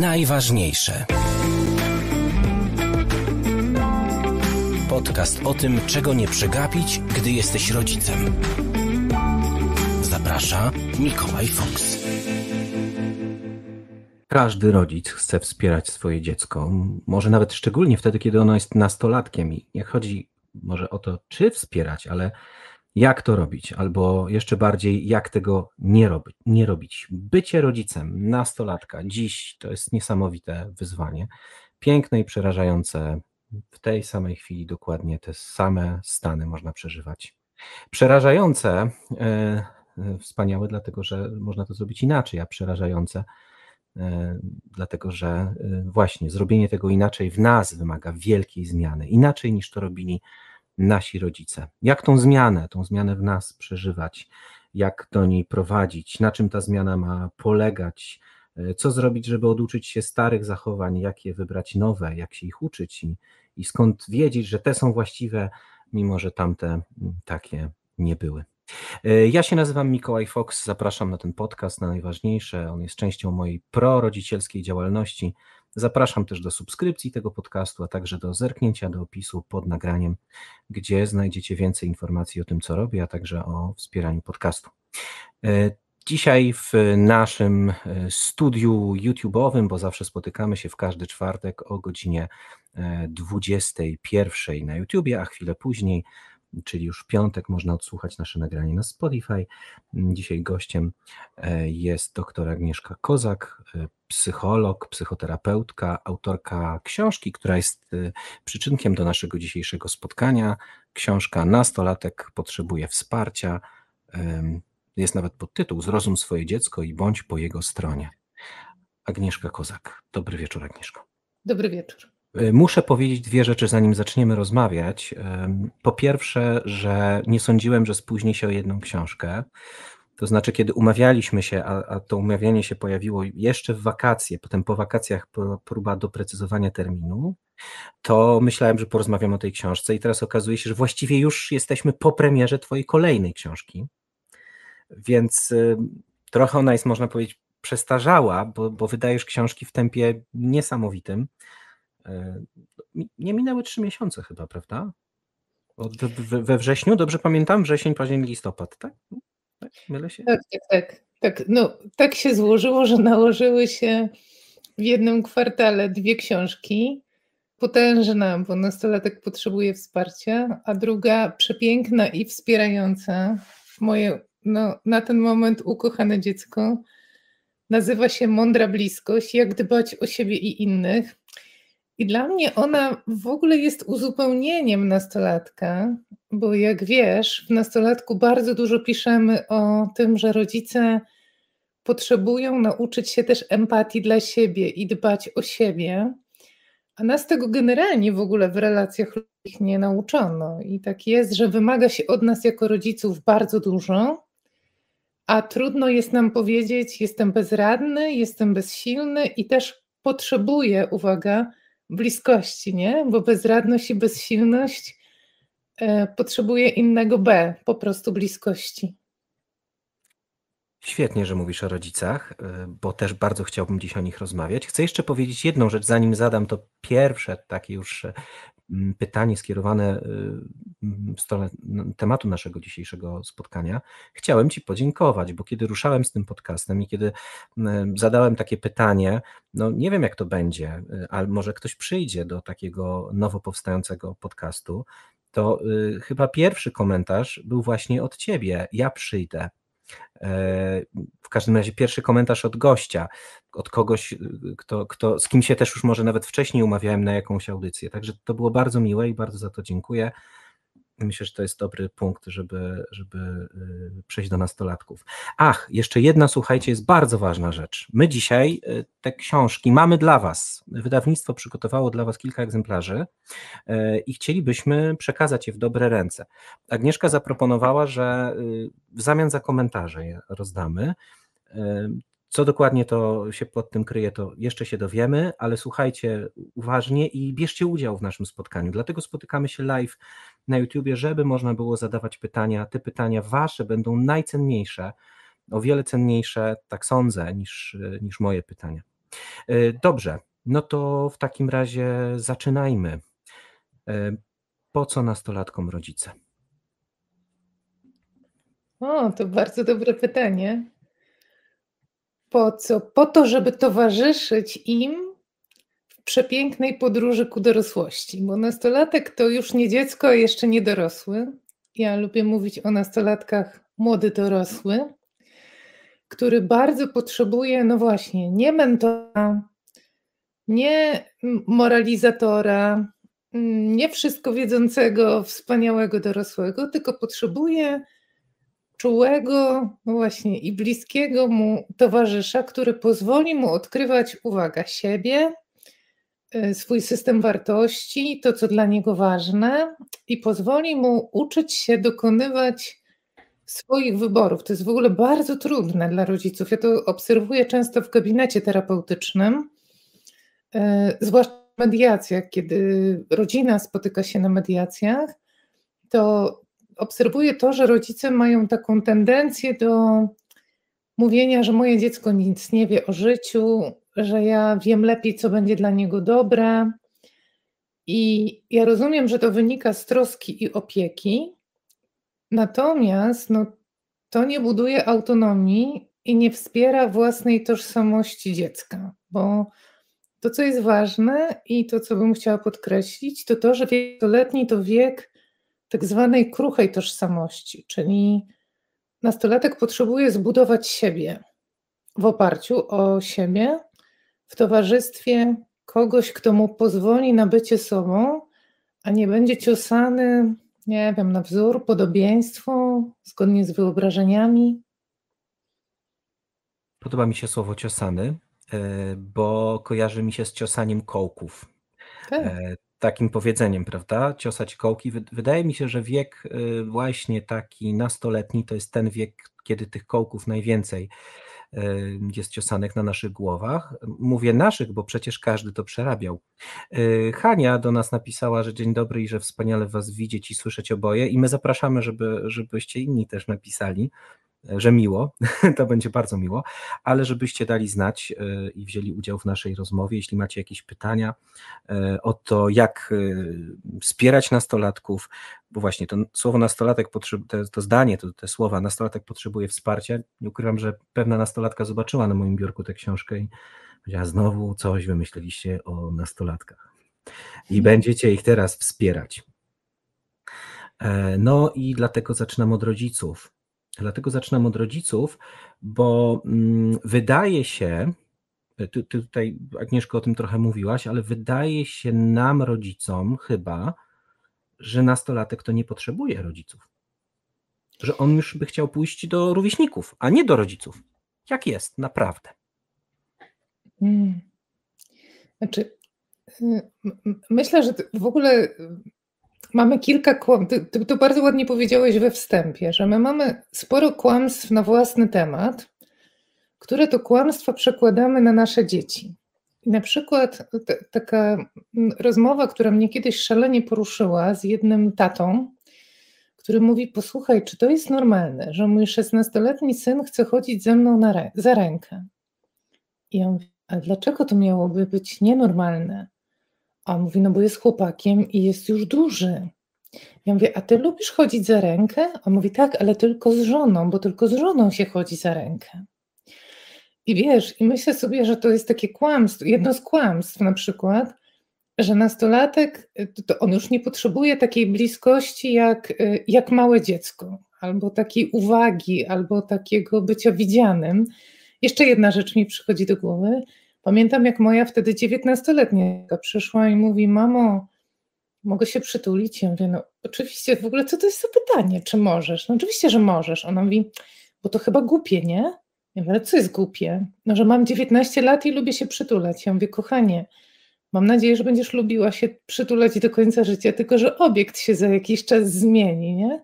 Najważniejsze. Podcast o tym, czego nie przegapić, gdy jesteś rodzicem. Zaprasza Mikołaj Fox. Każdy rodzic chce wspierać swoje dziecko, może nawet szczególnie wtedy, kiedy ono jest nastolatkiem. I nie chodzi może o to, czy wspierać, ale jak to robić, albo jeszcze bardziej, jak tego nie robić. Nie robić. Bycie rodzicem nastolatka dziś to jest niesamowite wyzwanie. Piękne i przerażające. W tej samej chwili dokładnie te same stany można przeżywać. Przerażające, e, wspaniałe, dlatego że można to zrobić inaczej, a przerażające, e, dlatego że właśnie zrobienie tego inaczej w nas wymaga wielkiej zmiany. Inaczej niż to robili nasi rodzice. Jak tą zmianę, tą zmianę w nas przeżywać, jak do niej prowadzić, na czym ta zmiana ma polegać, e, co zrobić, żeby oduczyć się starych zachowań, jak je wybrać nowe, jak się ich uczyć i, i skąd wiedzieć, że te są właściwe, mimo że tamte takie nie były. E, ja się nazywam Mikołaj Fox, zapraszam na ten podcast, na najważniejsze. On jest częścią mojej prorodzicielskiej działalności. Zapraszam też do subskrypcji tego podcastu, a także do zerknięcia do opisu pod nagraniem, gdzie znajdziecie więcej informacji o tym, co robię, a także o wspieraniu podcastu. E, dzisiaj w naszym e, studiu YouTube'owym, bo zawsze spotykamy się w każdy czwartek o godzinie 21 na YouTubie, a chwilę później czyli już w piątek można odsłuchać nasze nagranie na Spotify. Dzisiaj gościem e, jest dr Agnieszka Kozak, e, psycholog, psychoterapeutka, autorka książki, która jest e, przyczynkiem do naszego dzisiejszego spotkania. Książka Nastolatek potrzebuje wsparcia. Jest nawet podtytuł Zrozum swoje dziecko i bądź po jego stronie. Agnieszka Kozak. Dobry wieczór, Agnieszko. Dobry wieczór. Y, muszę powiedzieć dwie rzeczy, zanim zaczniemy rozmawiać. Po pierwsze, że nie sądziłem, że spóźni się o jedną książkę. To znaczy, kiedy umawialiśmy się, a, a, to umawianie się pojawiło jeszcze w wakacje, potem po wakacjach próba doprecyzowania terminu, to myślałem, że porozmawiam o tej książce i teraz okazuje się, że właściwie już jesteśmy po premierze Twojej kolejnej książki. Więc y, trochę ona jest, można powiedzieć, przestarzała, bo, bo wydajesz książki w tempie niesamowitym. E, nie minęły trzy miesiące chyba, prawda? Od, we wrześniu, dobrze pamiętam? Wrzesień, październik, listopad, tak? tak? Mylę się? Tak, tak, tak. Tak, no, tak się złożyło, że nałożyły się w jednym kwartale dwie książki. Potężna, bo nastolatek potrzebuje wsparcia, a druga przepiękna i wspierająca. Moje no, na ten moment ukochane dziecko nazywa się Mądra Bliskość, jak dbać o siebie i innych. I dla mnie ona w ogóle jest uzupełnieniem nastolatka, bo jak wiesz, w nastolatku bardzo dużo piszemy o tym, że rodzice potrzebują nauczyć się też empatii dla siebie i dbać o siebie. A nas tego generalnie w ogóle w relacjach ludzkich nie nauczono. I tak jest, że wymaga się od nas jako rodziców bardzo dużo, a trudno jest nam powiedzieć: Jestem bezradny, jestem bezsilny i też potrzebuję, uwaga, bliskości, nie? Bo bezradność i bezsilność e, potrzebuje innego B, po prostu bliskości. Świetnie, że mówisz o rodzicach, e, bo też bardzo chciałbym dziś o nich rozmawiać. Chcę jeszcze powiedzieć jedną rzecz, zanim zadam to pierwsze takie już e, pytanie skierowane w stronę tematu naszego dzisiejszego spotkania. Chciałem Ci podziękować, bo kiedy ruszałem z tym podcastem i kiedy zadałem takie pytanie, no nie wiem jak to będzie, y, ale może ktoś przyjdzie do takiego nowo powstającego podcastu, to y, chyba pierwszy komentarz był właśnie od Ciebie. Ja przyjdę. E, w każdym razie pierwszy komentarz od gościa, od kogoś, kto, kto, z kim się też już może nawet wcześniej umawiałem na jakąś audycję. Także to było bardzo miłe i bardzo za to dziękuję. Myślę, że to jest dobry punkt, żeby, żeby y, przejść do nastolatków. Ach, jeszcze jedna, słuchajcie, jest bardzo ważna rzecz. My dzisiaj y, te książki mamy dla Was. Wydawnictwo przygotowało dla Was kilka egzemplarzy y, i chcielibyśmy przekazać je w dobre ręce. Agnieszka zaproponowała, że w zamian za komentarze je rozdamy. Co dokładnie to się pod tym kryje, to jeszcze się dowiemy, ale słuchajcie uważnie i bierzcie udział w naszym spotkaniu. Dlatego spotykamy się live na YouTubie, żeby można było zadawać pytania. Te pytania wasze będą najcenniejsze, o wiele cenniejsze, tak sądzę, niż, niż moje pytania. Dobrze, no to w takim razie zaczynajmy. Po co nastolatkom rodzice? O, to bardzo dobre pytanie. Po co? Po to, żeby towarzyszyć im w przepięknej podróży ku dorosłości, bo nastolatek to już nie dziecko, jeszcze nie dorosły. Ja lubię mówić o nastolatkach młody dorosły, który bardzo potrzebuje, no właśnie, nie mentora, nie moralizatora, nie wszystko wiedzącego, wspaniałego dorosłego, tylko potrzebuje czułego, no właśnie, i bliskiego mu towarzysza, który pozwoli mu odkrywać, uwaga, siebie, y, swój system wartości, to co dla niego ważne, i pozwoli mu uczyć się dokonywać swoich wyborów. To jest w ogóle bardzo trudne dla rodziców. Ja to obserwuję często w gabinecie terapeutycznym, y, zwłaszcza w mediacjach, kiedy rodzina spotyka się na mediacjach, to obserwuję to, że rodzice mają taką tendencję do mówienia, że moje dziecko nic nie wie o życiu, że ja wiem lepiej, co będzie dla niego dobre. I ja rozumiem, że to wynika z troski i opieki, natomiast no, to nie buduje autonomii i nie wspiera własnej tożsamości dziecka, bo to, co jest ważne i to, co bym chciała podkreślić, to to, że wiek letni to wiek tak zwanej kruchej tożsamości, czyli nastolatek potrzebuje zbudować siebie w oparciu o siebie, w towarzystwie kogoś, kto mu pozwoli na bycie sobą, a nie będzie ciosany, nie wiem, na wzór, podobieństwo, zgodnie z wyobrażeniami. Podoba mi się słowo ciosany, e, bo kojarzy mi się z ciosaniem kołków. Tak. Takim powiedzeniem, prawda? Ciosać kołki. Wydaje mi się, że wiek y, właśnie taki nastoletni to jest ten wiek, kiedy tych kołków najwięcej y, jest ciosanych na naszych głowach. Mówię naszych, bo przecież każdy to przerabiał. Y, Hania do nas napisała, że dzień dobry i że wspaniale Was widzieć i słyszeć oboje i my zapraszamy, żeby, żebyście inni też napisali że miło, to będzie bardzo miło, ale żebyście dali znać e, i wzięli udział w naszej rozmowie, jeśli macie jakieś pytania e, o to, jak e, wspierać nastolatków, bo właśnie to słowo nastolatek, to zdanie, to, te słowa nastolatek potrzebuje wsparcia. Nie ukrywam, że pewna nastolatka zobaczyła na moim biurku tę książkę i powiedziała, znowu coś wymyśliliście o nastolatkach i mhm. będziecie ich teraz wspierać. No i dlatego zaczynam od rodziców Dlatego zaczynam od rodziców, bo mm, wydaje się, ty, ty tutaj Agnieszko o tym trochę mówiłaś, ale wydaje się nam rodzicom chyba, że nastolatek to nie potrzebuje rodziców. Że on już by chciał pójść do rówieśników, a nie do rodziców. Jak jest, naprawdę. Hmm. Znaczy, y, myślę, że w ogóle Mamy kilka kłamstw. Ty, to bardzo ładnie powiedziałeś we wstępie, że my mamy sporo kłamstw na własny temat, które to kłamstwa przekładamy na nasze dzieci. I na przykład t- taka rozmowa, która mnie kiedyś szalenie poruszyła z jednym tatą, który mówi: Posłuchaj, czy to jest normalne, że mój 16-letni syn chce chodzić ze mną rę- za rękę? I ja mówię: A dlaczego to miałoby być nienormalne? A mówi, no bo jest chłopakiem i jest już duży. Ja mówię, a ty lubisz chodzić za rękę? On mówi, tak, ale tylko z żoną, bo tylko z żoną się chodzi za rękę. I wiesz, i myślę sobie, że to jest takie kłamstwo, jedno z kłamstw na przykład, że nastolatek, to on już nie potrzebuje takiej bliskości jak, jak małe dziecko, albo takiej uwagi, albo takiego bycia widzianym. Jeszcze jedna rzecz mi przychodzi do głowy, Pamiętam, jak moja wtedy dziewiętnastoletnia przyszła i mówi: Mamo, mogę się przytulić? Ja mówię: No, oczywiście, w ogóle co to jest za pytanie? Czy możesz? No, oczywiście, że możesz. Ona mówi: Bo to chyba głupie, nie? Ja mówię: Ale co jest głupie? No, że mam 19 lat i lubię się przytulać. Ja mówię: Kochanie, mam nadzieję, że będziesz lubiła się przytulać do końca życia, tylko że obiekt się za jakiś czas zmieni, nie?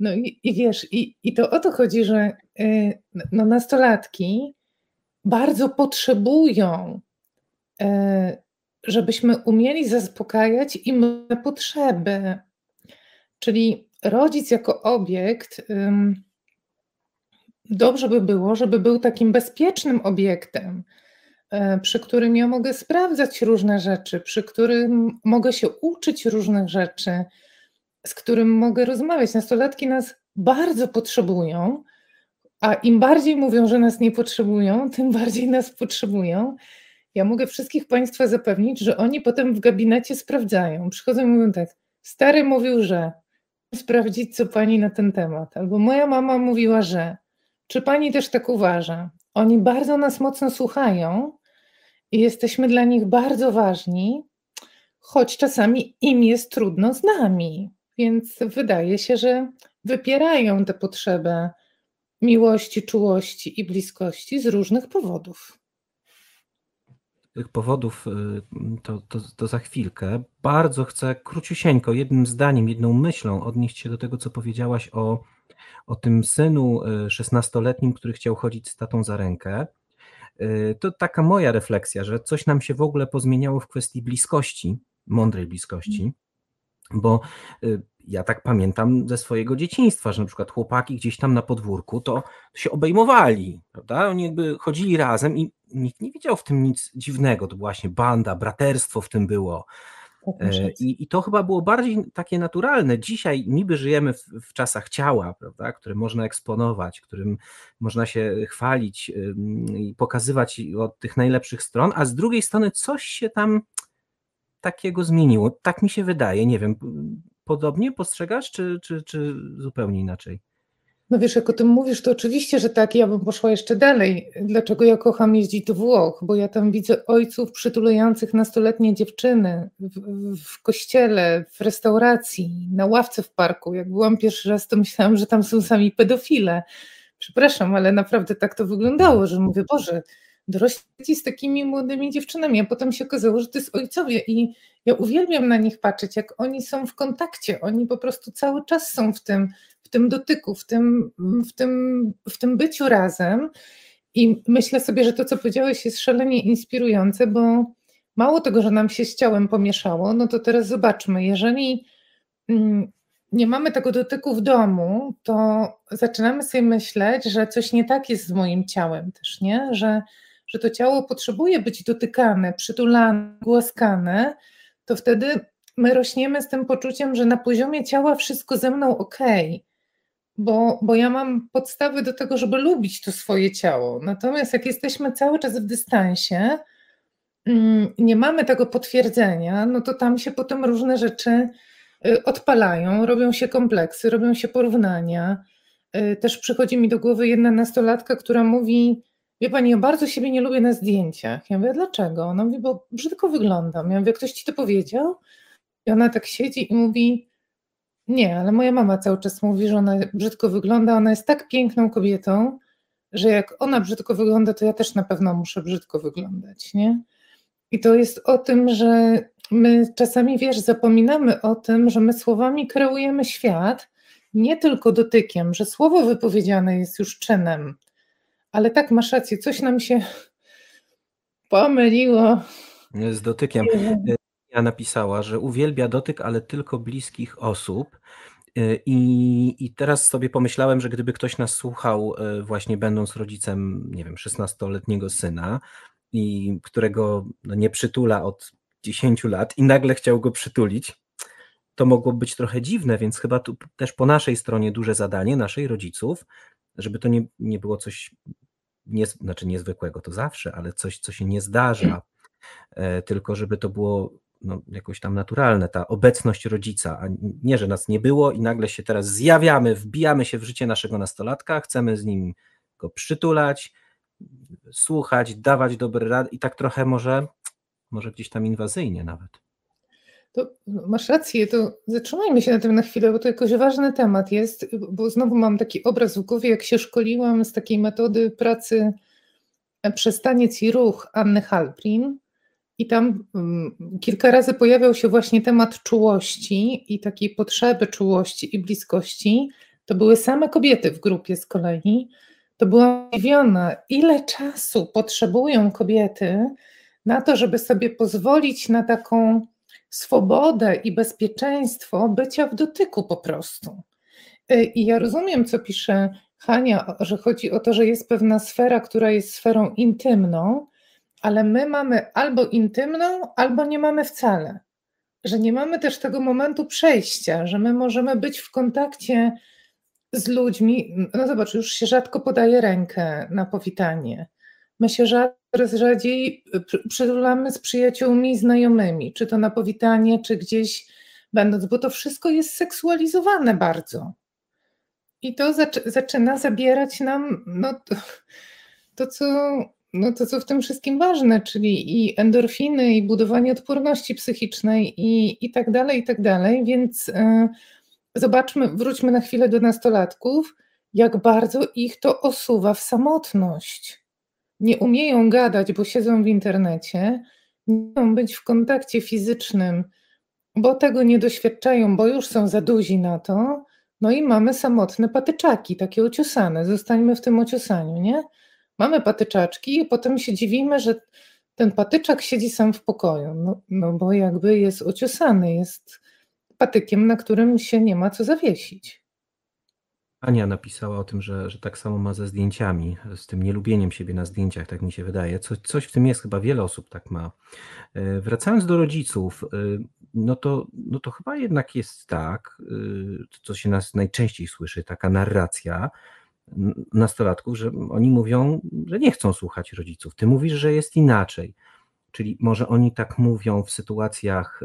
No i, i wiesz, i, i to o to chodzi, że yy, no, nastolatki bardzo potrzebują, e, żebyśmy umieli zaspokajać im potrzeby. Czyli rodzic jako obiekt, dobrze by było, żeby był takim bezpiecznym obiektem, e, przy którym ja mogę sprawdzać różne rzeczy, przy którym mogę się uczyć różnych rzeczy, z którym mogę rozmawiać. Nastolatki nas bardzo potrzebują, a im bardziej mówią, że nas nie potrzebują, tym bardziej nas potrzebują. Ja mogę wszystkich Państwa zapewnić, że oni potem w gabinecie sprawdzają. Przychodzą i mówią tak, stary mówił, że sprawdzić, co pani na ten temat. Albo moja mama mówiła, że. Czy pani też tak uważa? Oni bardzo nas mocno słuchają i jesteśmy dla nich bardzo ważni, choć czasami im jest trudno z nami. Więc wydaje się, że wypierają tę potrzebę miłości, czułości i bliskości z różnych powodów. Tych powodów y, to, to, to za chwilkę. Bardzo chcę króciusieńko, jednym zdaniem, jedną myślą odnieść się do tego, co powiedziałaś o, o tym synu 16-letnim, y, który chciał chodzić z tatą za rękę. Y, to taka moja refleksja, że coś nam się w ogóle pozmieniało w kwestii bliskości, mądrej bliskości, bo ja tak pamiętam ze swojego dzieciństwa, że na przykład chłopaki gdzieś tam na podwórku to się obejmowali, prawda? Oni jakby chodzili razem i nikt nie widział w tym nic dziwnego. To właśnie banda, braterstwo w tym było. Tak, e, I, I, to chyba było bardziej takie naturalne. Dzisiaj niby żyjemy w, w, czasach ciała, prawda, które można eksponować, którym można się chwalić i pokazywać od tych najlepszych stron, a z drugiej strony coś się tam takiego zmieniło. Tak mi się wydaje. Nie wiem, podobnie postrzegasz, czy, czy, czy zupełnie inaczej? No wiesz, jak o tym mówisz, to oczywiście, że tak, ja bym poszła jeszcze dalej. Dlaczego ja kocham jeździć do Włoch? Bo ja tam widzę ojców przytulających nastoletnie dziewczyny w, w, kościele, w restauracji, na ławce w parku. Jak byłam pierwszy raz, to myślałam, że tam są sami pedofile. Przepraszam, ale naprawdę tak to wyglądało, że mówię, Boże, dorośli z takimi młodymi dziewczynami, a potem się okazało, że to jest ojcowie i ja uwielbiam na nich patrzeć, jak oni są w kontakcie, oni po prostu cały czas są w tym, w tym dotyku, w tym, w tym, w tym byciu razem. I myślę sobie, że to, co powiedziałeś jest szalenie inspirujące, bo mało tego, że nam się z ciałem pomieszało, no to teraz zobaczmy, jeżeli mm, nie mamy tego dotyku w domu, to zaczynamy sobie myśleć, że coś nie tak jest z moim ciałem też, nie? Że że to ciało potrzebuje być dotykane, przytulane, głaskane, to wtedy my rośniemy z tym poczuciem, że na poziomie ciała wszystko ze mną ok, bo, bo ja mam podstawy do tego, żeby lubić to swoje ciało. Natomiast jak jesteśmy cały czas w dystansie, mm, nie mamy tego potwierdzenia, no to tam się potem różne rzeczy y, odpalają, robią się kompleksy, robią się porównania. Y, też przychodzi mi do głowy jedna nastolatka, która mówi, Wie pani, ja bardzo siebie nie lubię na zdjęciach. Ja mówię, dlaczego? Ona mówi, bo brzydko wyglądam. Ja mówię, ktoś ci to powiedział? I ona tak siedzi i mówi, nie, ale moja mama cały czas mówi, że ona brzydko wygląda. Ona jest tak piękną kobietą, że jak ona brzydko wygląda, to ja też na pewno muszę brzydko wyglądać, nie? I to jest o tym, że my czasami, wiesz, zapominamy o tym, że my słowami kreujemy świat, nie tylko dotykiem, że słowo wypowiedziane jest już czynem, ale tak, masz rację, coś nam się pomyliło. Z dotykiem. Ja napisała, że uwielbia dotyk, ale tylko bliskich osób. I, I teraz sobie pomyślałem, że gdyby ktoś nas słuchał, e, właśnie będąc rodzicem, nie wiem, 16-letniego syna, i którego no, nie przytula od 10 lat, i nagle chciał go przytulić, to mogło być trochę dziwne, więc chyba tu też po naszej stronie duże zadanie, naszej rodziców, żeby to nie, nie było coś nie, znaczy niezwykłego to zawsze, ale coś, co się nie zdarza, e, tylko żeby to było no, jakoś tam naturalne, ta obecność rodzica, a nie, że nas nie było i nagle się teraz zjawiamy, wbijamy się w życie naszego nastolatka, chcemy z nim go przytulać, słuchać, dawać dobre rady i tak trochę może, może gdzieś tam inwazyjnie nawet. To masz rację, to zatrzymajmy się na tym na chwilę, bo to jakoś ważny temat jest, bo znowu mam taki obraz w głowie, jak się szkoliłam z takiej metody pracy e, Przestaniec i ruch Anny Halprin i tam um, kilka razy pojawiał się właśnie temat czułości i takiej potrzeby czułości i bliskości. To były same kobiety w grupie z kolei. To była zdziwiona, ile czasu potrzebują kobiety na to, żeby sobie pozwolić na taką swobodę i bezpieczeństwo bycia w dotyku po prostu. Y, I ja rozumiem, co pisze Hania, że chodzi o to, że jest pewna sfera, która jest sferą intymną, ale my mamy albo intymną, albo nie mamy wcale. Że nie mamy też tego momentu przejścia, że my możemy być w kontakcie z ludźmi. No zobacz, już się rzadko podaje rękę na powitanie. My się coraz rzadziej przytulamy z przyjaciółmi znajomymi, czy to na powitanie, czy gdzieś będąc, bo to wszystko jest seksualizowane bardzo. I to zaczyna zabierać nam no, to, to, co, no, to, co w tym wszystkim ważne, czyli i endorfiny, i budowanie odporności psychicznej, i, i tak dalej, i tak dalej. Więc y, zobaczmy, wróćmy na chwilę do nastolatków, jak bardzo ich to osuwa w samotność. Nie umieją gadać, bo siedzą w internecie, nie umieją być w kontakcie fizycznym, bo tego nie doświadczają, bo już są za duzi na to. No i mamy samotne patyczaki, takie ociosane. Zostańmy w tym ociosaniu, nie? Mamy patyczaczki i potem się dziwimy, że ten patyczak siedzi sam w pokoju. No, no bo jakby jest ociosany, jest patykiem, na którym się nie ma co zawiesić. Ania napisała o tym, że, że tak samo ma ze zdjęciami, z tym nielubieniem siebie na zdjęciach, tak mi się wydaje. Co, coś w tym jest, chyba wiele osób tak ma. E, wracając do rodziców, e, no to, no to chyba jednak jest tak, e, co się nas najczęściej słyszy, taka narracja nastolatków, że oni mówią, że nie chcą słuchać rodziców. Ty mówisz, że jest inaczej. Czyli może oni tak mówią w sytuacjach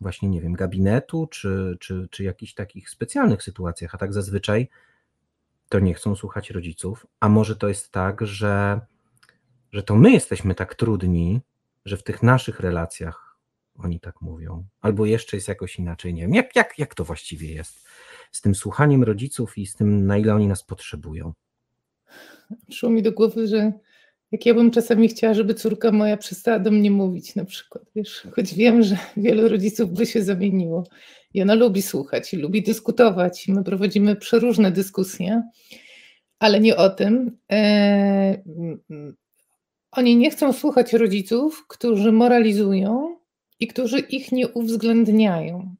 właśnie, nie wiem, gabinetu, czy, czy, czy jakichś takich specjalnych sytuacjach, a tak zazwyczaj to nie chcą słuchać rodziców, a może to jest tak, że, że to my jesteśmy tak trudni, że w tych naszych relacjach oni tak mówią, albo jeszcze jest jakoś inaczej, nie wiem, jak, jak, jak to właściwie jest z tym słuchaniem rodziców i z tym, na ile oni nas potrzebują. Przyszło mi do głowy, że jak ja bym czasami chciała, żeby córka moja przestała do mnie mówić na przykład, wiesz, choć wiem, że wielu rodziców by się zamieniło. I ona lubi słuchać i lubi dyskutować. My prowadzimy przeróżne dyskusje, ale nie o tym. E, oni nie chcą słuchać rodziców, którzy moralizują i którzy ich nie uwzględniają.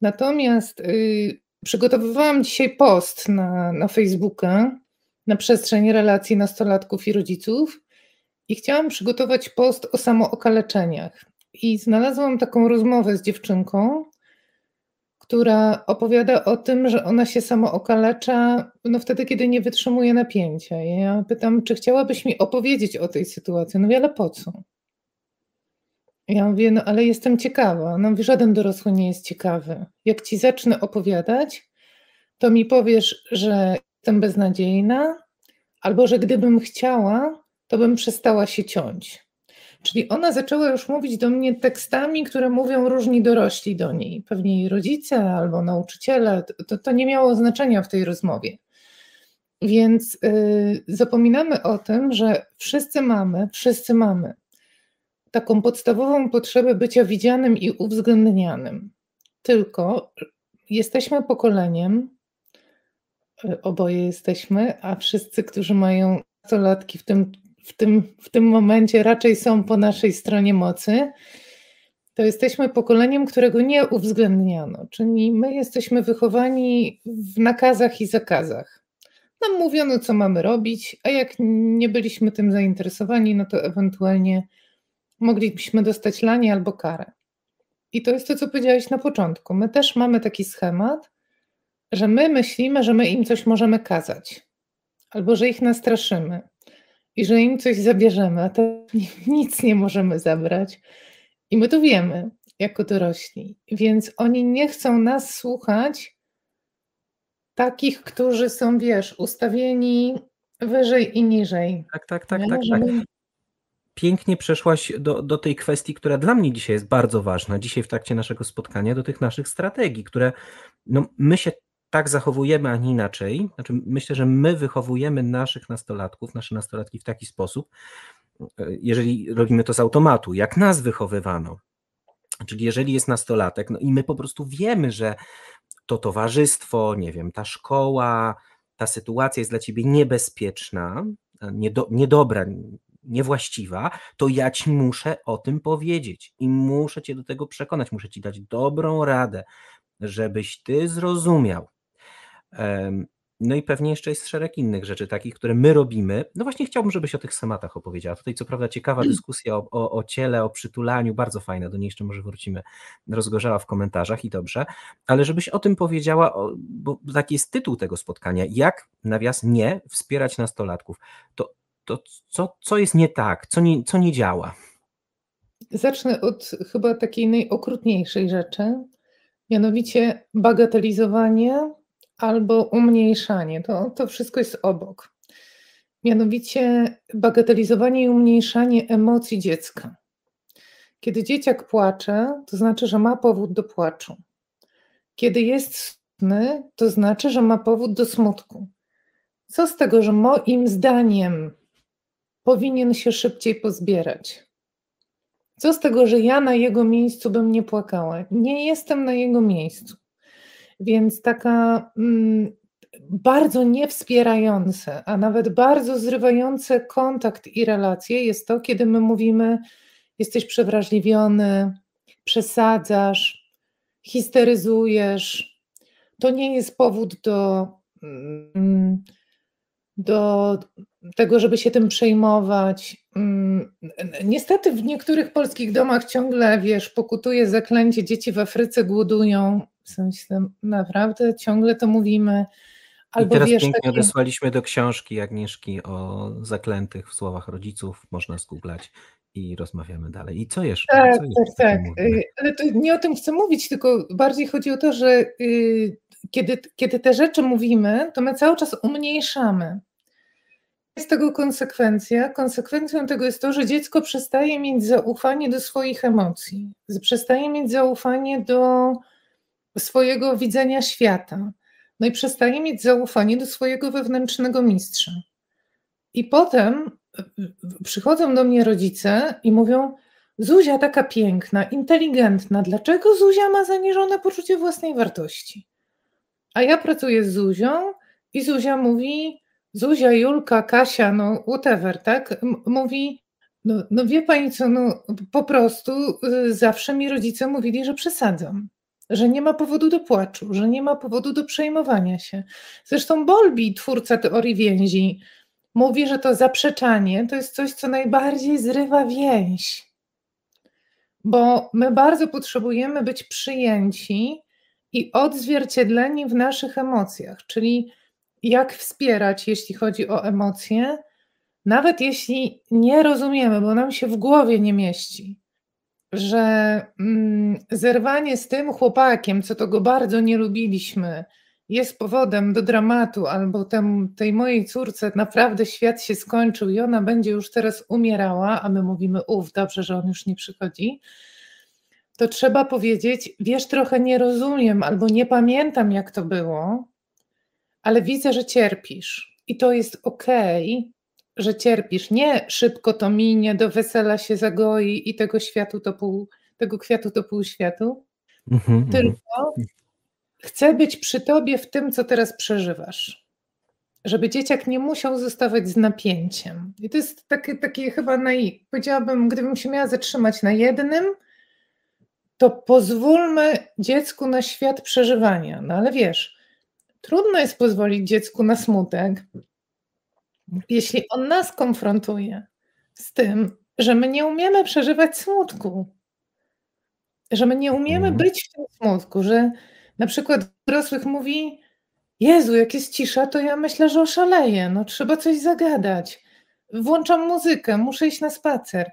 Natomiast y, przygotowywałam dzisiaj post na, na Facebooka na przestrzeń relacji nastolatków i rodziców i chciałam przygotować post o samookaleczeniach. I znalazłam taką rozmowę z dziewczynką, która opowiada o tym, że ona się samookalecza no wtedy, kiedy nie wytrzymuje napięcia. Ja pytam, czy chciałabyś mi opowiedzieć o tej sytuacji? No ale po co? Ja mówię, no ale jestem ciekawa. No mówi, żaden dorosły nie jest ciekawy. Jak ci zacznę opowiadać, to mi powiesz, że jestem beznadziejna, albo że gdybym chciała, to bym przestała się ciąć. Czyli ona zaczęła już mówić do mnie tekstami, które mówią różni dorośli do niej, pewnie jej rodzice albo nauczyciele. To, to nie miało znaczenia w tej rozmowie. Więc yy, zapominamy o tym, że wszyscy mamy, wszyscy mamy taką podstawową potrzebę bycia widzianym i uwzględnianym. Tylko jesteśmy pokoleniem, y, oboje jesteśmy, a wszyscy, którzy mają nastolatki w tym, w, tym, w tym momencie raczej są po naszej stronie mocy, to jesteśmy pokoleniem, którego nie uwzględniano. Czyli my jesteśmy wychowani w nakazach i zakazach. Nam mówiono, co mamy robić, a jak nie byliśmy tym zainteresowani, no to ewentualnie moglibyśmy dostać lanie albo karę. I to jest to, co powiedziałeś na początku. My też mamy taki schemat, że my myślimy, że my im coś możemy kazać, albo że ich nastraszymy i że im coś zabierzemy, a to nic nie możemy zabrać. I my to wiemy jako dorośli, więc oni nie chcą nas słuchać, takich, którzy są, wiesz, ustawieni wyżej i niżej. Tak, tak, tak, tak. tak pięknie przeszłaś do, do tej kwestii, która dla mnie dzisiaj jest bardzo ważna, dzisiaj w trakcie naszego spotkania, do tych naszych strategii, które no, my się tak zachowujemy, a nie inaczej. Znaczy, myślę, że my wychowujemy naszych nastolatków, nasze nastolatki w taki sposób, jeżeli robimy to z automatu, jak nas wychowywano. Czyli jeżeli jest nastolatek, no i my po prostu wiemy, że to towarzystwo, nie wiem, ta szkoła, ta sytuacja jest dla ciebie niebezpieczna, niedo, niedobra, niewłaściwa, to ja ci muszę o tym powiedzieć i muszę cię do tego przekonać, muszę ci dać dobrą radę, żebyś ty zrozumiał. No i pewnie jeszcze jest szereg innych rzeczy takich, które my robimy. No właśnie chciałbym, żebyś o tych schematach opowiedziała. Tutaj co prawda ciekawa dyskusja o, o, o ciele, o przytulaniu, bardzo fajna, do niej jeszcze może wrócimy, rozgorzała w komentarzach i dobrze, ale żebyś o tym powiedziała, bo taki jest tytuł tego spotkania, jak nawias nie wspierać nastolatków. To, to co, co jest nie tak, co nie, co nie działa? Zacznę od chyba takiej najokrutniejszej rzeczy, mianowicie bagatelizowanie albo umniejszanie. To, to wszystko jest obok. Mianowicie bagatelizowanie i umniejszanie emocji dziecka. Kiedy dzieciak płacze, to znaczy, że ma powód do płaczu. Kiedy jest smutny, to znaczy, że ma powód do smutku. Co z tego, że moim zdaniem powinien się szybciej pozbierać? Co z tego, że ja na jego miejscu bym nie płakała? Nie jestem na jego miejscu. Więc taka mm, bardzo niewspierające, a nawet bardzo zrywające kontakt i relacje jest to, kiedy my mówimy: jesteś przewrażliwiony, przesadzasz, histeryzujesz. To nie jest powód do, mm, do tego, żeby się tym przejmować. Mm, niestety w niektórych polskich domach ciągle, wiesz, pokutuje zaklęcie, dzieci w Afryce głodują. W sensie naprawdę ciągle to mówimy. Albo I teraz wiesz, pięknie takie... odesłaliśmy do książki Agnieszki o zaklętych w słowach rodziców. Można zgooglać i rozmawiamy dalej. I co jeszcze? Tak, co jeszcze tak, tak. Y, ale to nie o tym chcę mówić, tylko bardziej chodzi o to, że y, kiedy, kiedy te rzeczy mówimy, to my cały czas umniejszamy jest tego konsekwencja? Konsekwencją tego jest to, że dziecko przestaje mieć zaufanie do swoich emocji, przestaje mieć zaufanie do swojego widzenia świata, no i przestaje mieć zaufanie do swojego wewnętrznego mistrza. I potem przychodzą do mnie rodzice i mówią: Zuzia taka piękna, inteligentna, dlaczego Zuzia ma zaniżone poczucie własnej wartości? A ja pracuję z Zuzią i Zuzia mówi: Zuzia, Julka, Kasia, no whatever, tak? Mówi, no, no wie pani co, no po prostu y, zawsze mi rodzice mówili, że przesadzam, że nie ma powodu do płaczu, że nie ma powodu do przejmowania się. Zresztą Bolbi, twórca teorii więzi, mówi, że to zaprzeczanie to jest coś, co najbardziej zrywa więź. Bo my bardzo potrzebujemy być przyjęci i odzwierciedleni w naszych emocjach, czyli jak wspierać, jeśli chodzi o emocje, nawet jeśli nie rozumiemy, bo nam się w głowie nie mieści, że mm, zerwanie z tym chłopakiem, co to go bardzo nie lubiliśmy, jest powodem do dramatu, albo tem, tej mojej córce naprawdę świat się skończył i ona będzie już teraz umierała, a my mówimy, uff, dobrze, że on już nie przychodzi, to trzeba powiedzieć, wiesz, trochę nie rozumiem, albo nie pamiętam, jak to było, ale widzę, że cierpisz i to jest okej, okay, że cierpisz. Nie szybko to minie, do wesela się zagoi i tego światu to pół, tego kwiatu to pół światu, mm -hmm. tylko chcę być przy tobie w tym, co teraz przeżywasz. Żeby dzieciak nie musiał zostawać z napięciem. I to jest takie, takie chyba naj, powiedziałabym, gdybym się miała zatrzymać na jednym, to pozwólmy dziecku na świat przeżywania. No ale wiesz, Trudno jest pozwolić dziecku na smutek, jeśli on nas konfrontuje z tym, że my nie umiemy przeżywać smutku, że my nie umiemy mhm. być w tym smutku, że na przykład dorosłych mówi: Jezu, jak jest cisza, to ja myślę, że oszaleję, no trzeba coś zagadać. Włączam muzykę, muszę iść na spacer.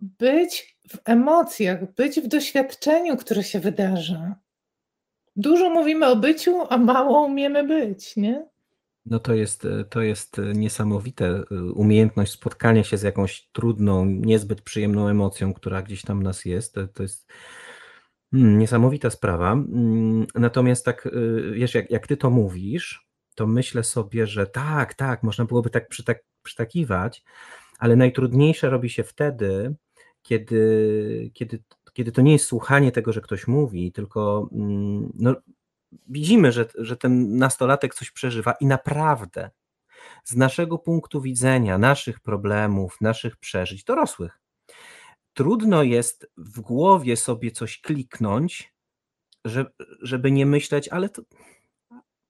Być w emocjach, być w doświadczeniu, które się wydarza. Dużo mówimy o byciu, a mało umiemy być, nie? No to jest, to jest niesamowite. Umiejętność spotkania się z jakąś trudną, niezbyt przyjemną emocją, która gdzieś tam nas jest. To, jest hmm, niesamowita sprawa. Hmm, natomiast tak, y, wiesz, jak, jak ty to mówisz, to myślę sobie, że tak, tak, można byłoby tak przytak, przytakiwać, ale najtrudniejsze robi się wtedy, kiedy, kiedy kiedy to nie jest słuchanie tego, że ktoś mówi, tylko mm, no, widzimy, że, że ten nastolatek coś przeżywa i naprawdę z naszego punktu widzenia, naszych problemów, naszych przeżyć, dorosłych, trudno jest w głowie sobie coś kliknąć, żeby nie myśleć, ale to,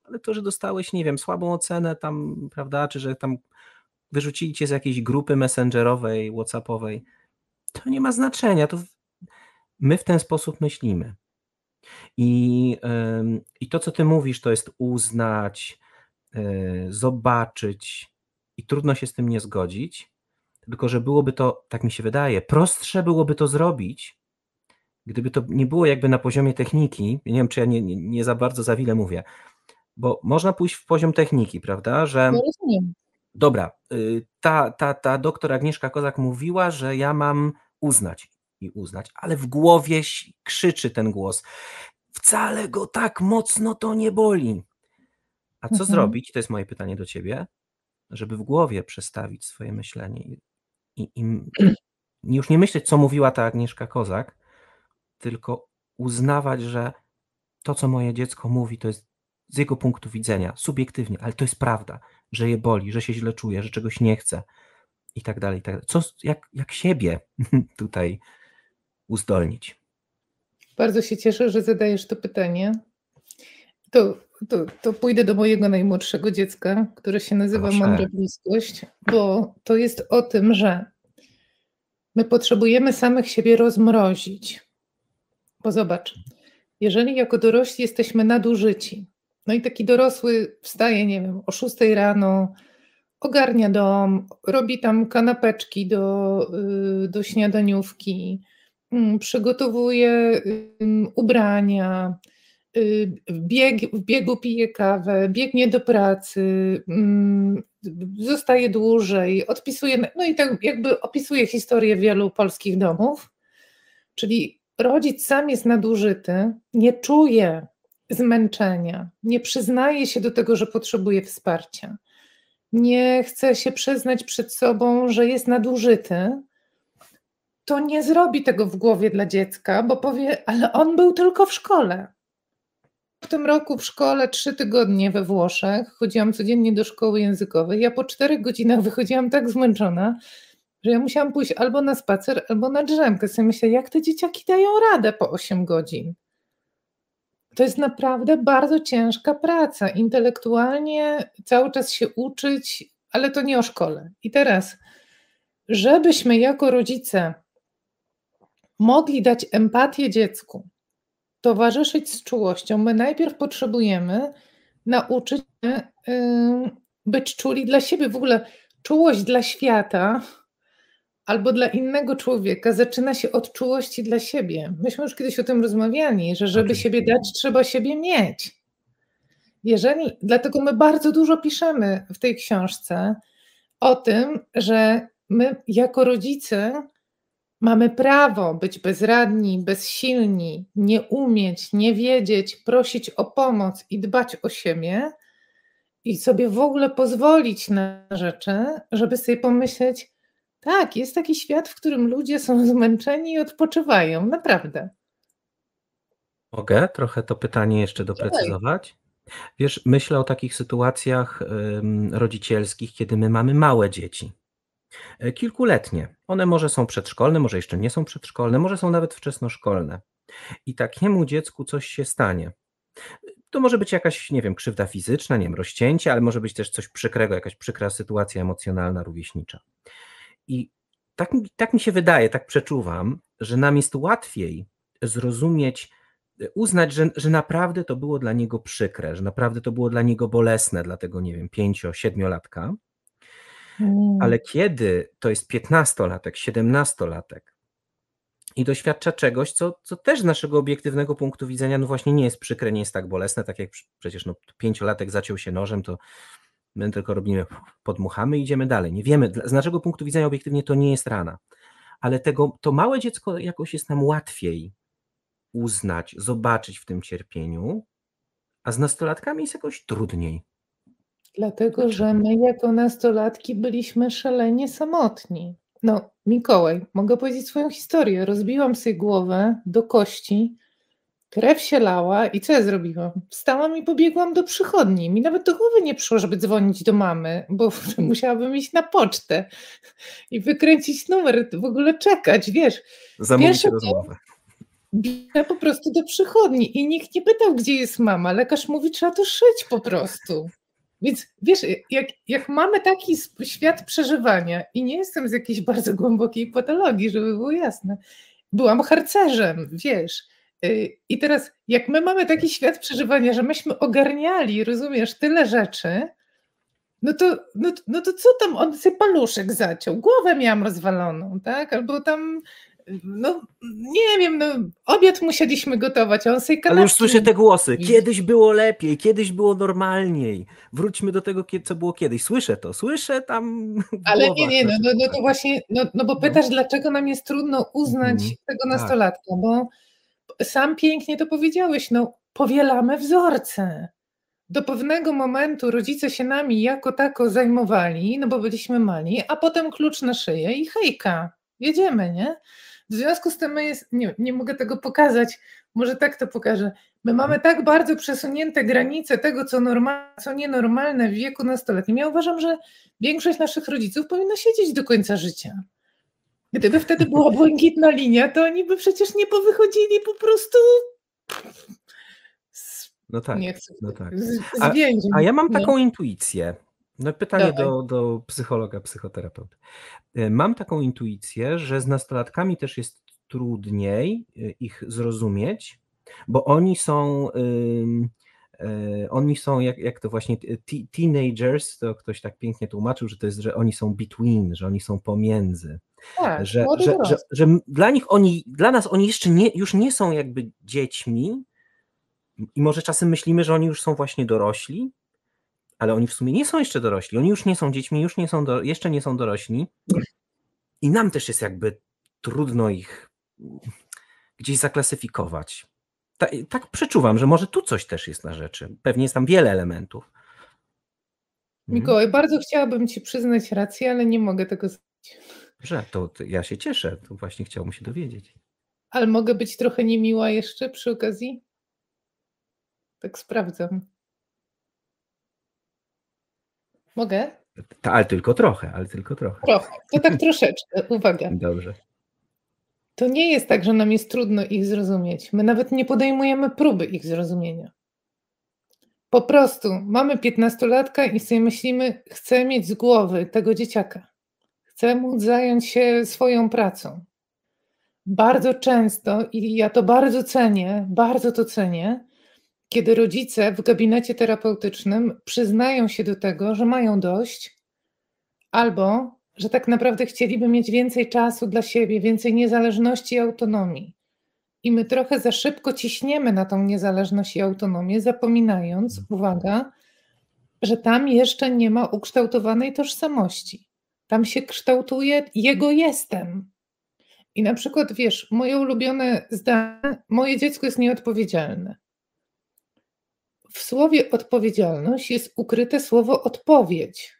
ale to, że dostałeś, nie wiem, słabą ocenę tam, prawda, czy że tam wyrzucili cię z jakiejś grupy messengerowej, whatsappowej, to nie ma znaczenia. To my w ten sposób myślimy. I, I to, co ty mówisz, to jest uznać, e, zobaczyć, i trudno się z tym nie zgodzić, tylko że byłoby to, tak mi się wydaje, prostsze byłoby to zrobić, gdyby to nie było jakby na poziomie techniki. Nie wiem, czy ja nie, nie, nie za bardzo za wiele mówię, bo można pójść w poziom techniki, prawda? Że. No. Dobra, y, ta, ta, ta doktor Agnieszka Kozak mówiła, że ja mam uznać i uznać, ale w głowie krzyczy ten głos. Wcale go tak mocno to nie boli. A co mhm. zrobić? To jest moje pytanie do ciebie, żeby w głowie przestawić swoje myślenie i, i, i już nie myśleć, co mówiła ta Agnieszka Kozak, tylko uznawać, że to, co moje dziecko mówi, to jest z jego punktu widzenia, subiektywnie, ale to jest prawda, że je boli, że się źle czuje, że czegoś nie chce i tak dalej. I tak dalej. Co, jak, jak siebie tutaj uzdolnić? Bardzo się cieszę, że zadajesz to pytanie. To, to, to pójdę do mojego najmłodszego dziecka, które się nazywa Proszę. Mądra Bliskość, bo to jest o tym, że my potrzebujemy samych siebie rozmrozić. Bo zobacz, jeżeli jako dorośli jesteśmy nadużyci, no i taki dorosły wstaje, nie wiem, o 6 rano, ogarnia dom, robi tam kanapeczki do, y, do śniadaniówki, przygotowuje ubrania, y, bieg, w biegu pije kawę, biegnie do pracy, mm, zostaje dłużej, odpisuje, no i tak jakby opisuje historię wielu polskich domów, czyli rodzic sam jest nadużyty, nie czuje zmęczenia, nie przyznaje się do tego, że potrzebuje wsparcia, nie chce się przyznać przed sobą, że jest nadużyty, to nie zrobi tego w głowie dla dziecka, bo powie, ale on był tylko w szkole. W tym roku w szkole trzy tygodnie we Włoszech, chodziłam codziennie do szkoły językowej. Ja po czterech godzinach wychodziłam tak zmęczona, że ja musiałam pójść albo na spacer, albo na drzemkę. Sobie myślę, jak te dzieciaki dają radę po 8 godzin. To jest naprawdę bardzo ciężka praca. Intelektualnie cały czas się uczyć, ale to nie o szkole. I teraz, żebyśmy jako rodzice mogli dać empatię dziecku, towarzyszyć z czułością, my najpierw potrzebujemy nauczyć się być czuli dla siebie. W ogóle czułość dla świata albo dla innego człowieka zaczyna się od czułości dla siebie. Myśmy już kiedyś o tym rozmawiali, że żeby siebie dać, trzeba siebie mieć. Jeżeli, dlatego my bardzo dużo piszemy w tej książce o tym, że my jako rodzice mamy prawo być bezradni, bezsilni, nie umieć, nie wiedzieć, prosić o pomoc i dbać o siebie i sobie w ogóle pozwolić na rzeczy, żeby sobie pomyśleć, tak, jest taki świat, w którym ludzie są zmęczeni i odpoczywają, naprawdę. Mogę trochę to pytanie jeszcze doprecyzować? Wiesz, myślę o takich sytuacjach rodzicielskich, kiedy my mamy małe dzieci. E, kilkuletnie. One może są przedszkolne, może jeszcze nie są przedszkolne, może są nawet wczesnoszkolne. I takiemu dziecku coś się stanie. To może być jakaś, nie wiem, krzywda fizyczna, nie wiem, rozcięcie, ale może być też coś przykrego, jakaś przykra sytuacja emocjonalna, rówieśnicza. I tak, tak mi się wydaje, tak przeczuwam, że nam jest łatwiej zrozumieć, uznać, że, że naprawdę to było dla niego przykre, że naprawdę to było dla niego bolesne, dla tego, nie wiem, pięcio, siedmiolatka. Mm. Ale kiedy to jest piętnastolatek, siedemnastolatek i doświadcza czegoś, co, co też z naszego obiektywnego punktu widzenia, no właśnie nie jest przykre, nie jest tak bolesne, tak jak przecież no, pięciolatek zaciął się nożem, to My tylko robimy, podmuchamy i idziemy dalej. Nie wiemy, z naszego punktu widzenia obiektywnie to nie jest rana, ale tego, to małe dziecko jakoś jest nam łatwiej uznać, zobaczyć w tym cierpieniu, a z nastolatkami jest jakoś trudniej. Dlatego, że my jako nastolatki byliśmy szalenie samotni. No, Mikołaj, mogę powiedzieć swoją historię. Rozbiłam sobie głowę do kości Krew się lała i co ja zrobiłam? Wstałam i pobiegłam do przychodni. Mi nawet do głowy nie przyszło, żeby dzwonić do mamy, bo musiałabym iść na pocztę i wykręcić numer, w ogóle czekać, wiesz. Zamówić rozmowę. biegnę po prostu do przychodni i nikt nie pytał, gdzie jest mama. Lekarz mówi, trzeba to szyć po prostu. Więc wiesz, jak, jak mamy taki świat przeżywania i nie jestem z jakiejś bardzo głębokiej patologii, żeby było jasne, byłam harcerzem, wiesz. Y, I teraz, jak my mamy taki świat przeżywania, że myśmy ogarniali, rozumiesz, tyle rzeczy, no to, no, no to co tam, on sobie paluszek zaciął, głowę miałam rozwaloną, tak? Albo tam no nie wiem, no, obiad musieliśmy gotować, a on sobie Ale już słyszę te głosy. Kiedyś było lepiej, kiedyś było normalniej. Wróćmy do tego, co było kiedyś. Słyszę to, słyszę tam. Ale nie, nie, no, no, no, to właśnie, no, no bo pytasz, no. dlaczego nam jest trudno uznać mhm. tego tak. nastolatka, tak. bo sam pięknie to powiedziałeś, no powielamy wzorce. Do pewnego momentu rodzice się nami jako tako zajmowali, no bo byliśmy mali, a potem klucz na szyję i hejka, jedziemy, nie? W związku z tym my jest, nie, nie mogę tego pokazać, może tak to pokażę. My mamy tak bardzo przesunięte granice tego, co, normal, co nienormalne w wieku nastoletnim. Ja uważam, że większość naszych rodziców powinna siedzieć do końca życia. Gdyby wtedy była błękitna linia, to oni by przecież nie powychodzili po prostu. No tak. Chcę, no tak. Z, a, a, ja mam taką no. intuicję. No pytanie do, do psychologa, psychoterapeuty. E, mam taką intuicję, że z nastolatkami też jest trudniej e, ich zrozumieć, bo oni są, e, oni są jak, jak to właśnie teenagers, to ktoś tak pięknie tłumaczył, że to jest, że oni są between, że oni są pomiędzy. Tak, że, że, że, że, dla nich oni, dla nas oni jeszcze nie, już nie są jakby dziećmi i może czasem myślimy, że oni już są właśnie dorośli, ale oni w sumie nie są jeszcze dorośli, oni już nie są dziećmi, już nie są do, jeszcze nie są dorośli i nam też jest jakby trudno ich gdzieś zaklasyfikować. Tak, tak przeczuwam, że może tu coś też jest na rzeczy. Pewnie jest tam wiele elementów. Mhm. Mikołaj, bardzo chciałabym Ci przyznać rację, ale nie mogę tego zrobić. Że to, to ja się cieszę, to właśnie chciałbym się dowiedzieć. Ale mogę być trochę niemiła jeszcze przy okazji? Tak sprawdzam. Mogę? Ta, ale tylko trochę, ale tylko trochę. Trochę, to tak troszeczkę, uwaga. Dobrze. To nie jest tak, że nam jest trudno ich zrozumieć. My nawet nie podejmujemy próby ich zrozumienia. Po prostu mamy piętnastolatka i sobie myślimy, chcę mieć z głowy tego dzieciaka. Chcę móc zająć się swoją pracą. Bardzo często, i ja to bardzo cenię, bardzo to cenię, kiedy rodzice w gabinecie terapeutycznym przyznają się do tego, że mają dość, albo że tak naprawdę chcieliby mieć więcej czasu dla siebie, więcej niezależności i autonomii. I my trochę za szybko ciśniemy na tą niezależność i autonomię, zapominając, uwaga, że tam jeszcze nie ma ukształtowanej tożsamości. Tam się kształtuje jego jestem. I na przykład, wiesz, moje ulubione zdanie, moje dziecko jest nieodpowiedzialne w słowie odpowiedzialność jest ukryte słowo odpowiedź.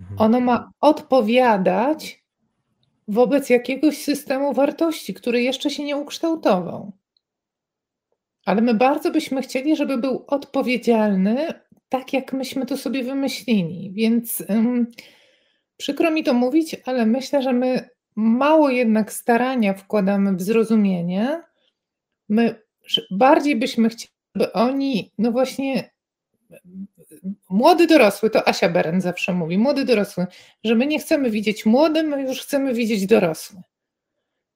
Mhm. Ono ma odpowiadać wobec jakiegoś systemu wartości, który jeszcze się nie ukształtował. Ale my bardzo byśmy chcieli, żeby był odpowiedzialny, tak jak myśmy to sobie wymyślili. Więc um, przykro mi to mówić, ale myślę, że my mało jednak starania wkładamy w zrozumienie. My bardziej byśmy chcieli by oni, no właśnie, młody dorosły, to Asia Beren zawsze mówi, młody dorosły, że my nie chcemy widzieć młody, my już chcemy widzieć dorosły.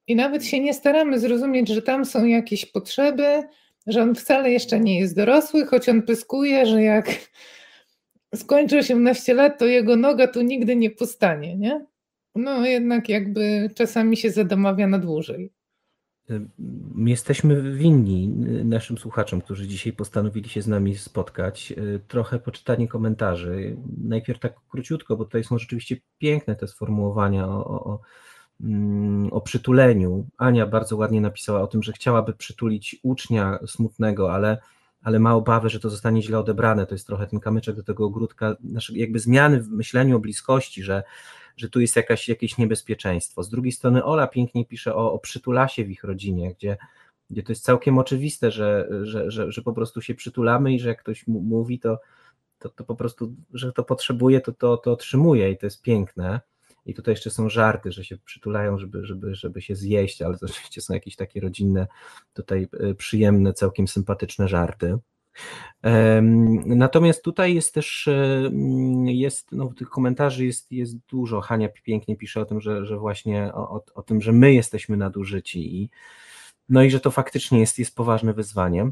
I nawet się nie staramy zrozumieć, że tam są jakieś potrzeby, że on wcale jeszcze nie jest dorosły, choć on pyskuje, że jak skończy 18 lat, to jego noga tu nigdy nie postanie, nie? No jednak jakby czasami się zadomawia na dłużej. Jesteśmy winni naszym słuchaczom, którzy dzisiaj postanowili się z nami spotkać, trochę poczytanie komentarzy. Najpierw tak króciutko, bo tutaj są rzeczywiście piękne te sformułowania o, o, mm, o przytuleniu. Ania bardzo ładnie napisała o tym, że chciałaby przytulić ucznia smutnego, ale, ale ma obawy, że to zostanie źle odebrane. To jest trochę ten kamyczek do tego ogródka, jakby zmiany w myśleniu o bliskości, że że tu jest jakaś, jakieś niebezpieczeństwo. Z drugiej strony Ola pięknie pisze o, o przytulasie w ich rodzinie, gdzie, gdzie to jest całkiem oczywiste, że, że, że, że po prostu się przytulamy i że jak ktoś mówi, to, to, to po prostu, że to potrzebuje, to, to, to otrzymuje i to jest piękne. I tutaj jeszcze są żarty, że się przytulają, żeby, żeby, żeby się zjeść, ale to oczywiście są jakieś takie rodzinne, tutaj e, przyjemne, całkiem sympatyczne żarty. Natomiast tutaj jest też, jest, no, tych komentarzy jest, jest dużo. Hania pięknie pisze o tym, że, że właśnie o, o, o tym, że my jesteśmy nadużyci i no i że to faktycznie jest, jest poważne wyzwanie.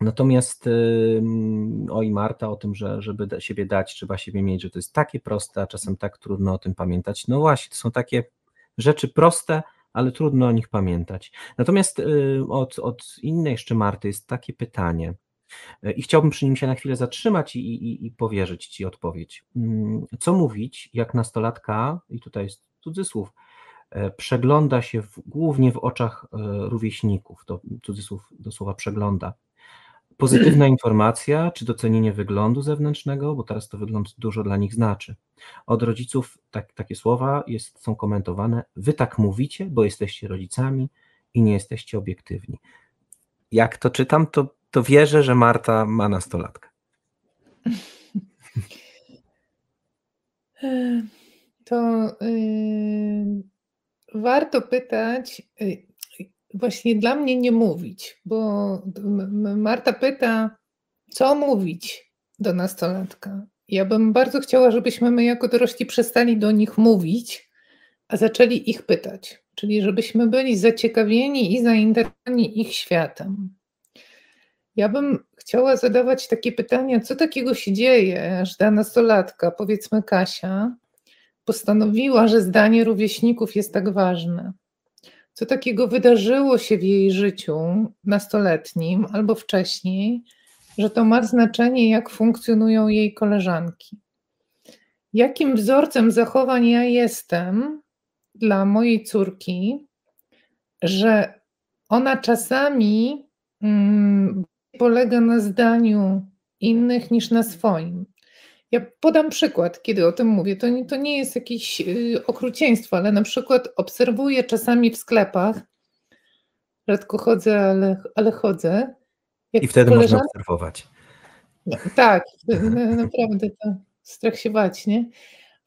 Natomiast oj Marta o tym, że żeby siebie dać, trzeba siebie mieć, że to jest takie proste, a czasem tak trudno o tym pamiętać. No właśnie, to są takie rzeczy proste, ale trudno o nich pamiętać. Natomiast od, od innej jeszcze Marty jest takie pytanie, I chciałbym przy nim się na chwilę zatrzymać i, i, i powierzyć Ci odpowiedź. Mm, co mówić, jak nastolatka, i tutaj jest cudzysłów, e, przegląda się w, głównie w oczach e, rówieśników, to cudzysłów do słowa przegląda. Pozytywna informacja, czy docenienie wyglądu zewnętrznego, bo teraz to wygląd dużo dla nich znaczy. Od rodziców tak, takie słowa jest, są komentowane, wy tak mówicie, bo jesteście rodzicami i nie jesteście obiektywni. Jak to czytam, to to wierzę, że Marta ma nastolatkę. To yy, warto pytać, yy, właśnie dla mnie nie mówić, bo Marta pyta, co mówić do nastolatka. Ja bym bardzo chciała, żebyśmy my jako dorośli przestali do nich mówić, a zaczęli ich pytać. Czyli żebyśmy byli zaciekawieni i zainteresowani ich światem. Ja bym chciała zadawać takie pytania, co takiego się dzieje, że ta nastolatka, powiedzmy Kasia, postanowiła, że zdanie rówieśników jest tak ważne. Co takiego wydarzyło się w jej życiu nastoletnim albo wcześniej, że to ma znaczenie, jak funkcjonują jej koleżanki. Jakim wzorcem zachowań ja jestem dla mojej córki, że ona czasami mm, polega na zdaniu innych niż na swoim. Ja podam przykład, kiedy o tym mówię. To nie, to nie jest jakieś y, okrucieństwo, ale na przykład obserwuję czasami w sklepach, rzadko chodzę, ale, ale chodzę. I wtedy koleżan... można obserwować. No, tak, naprawdę to strach się bać, nie?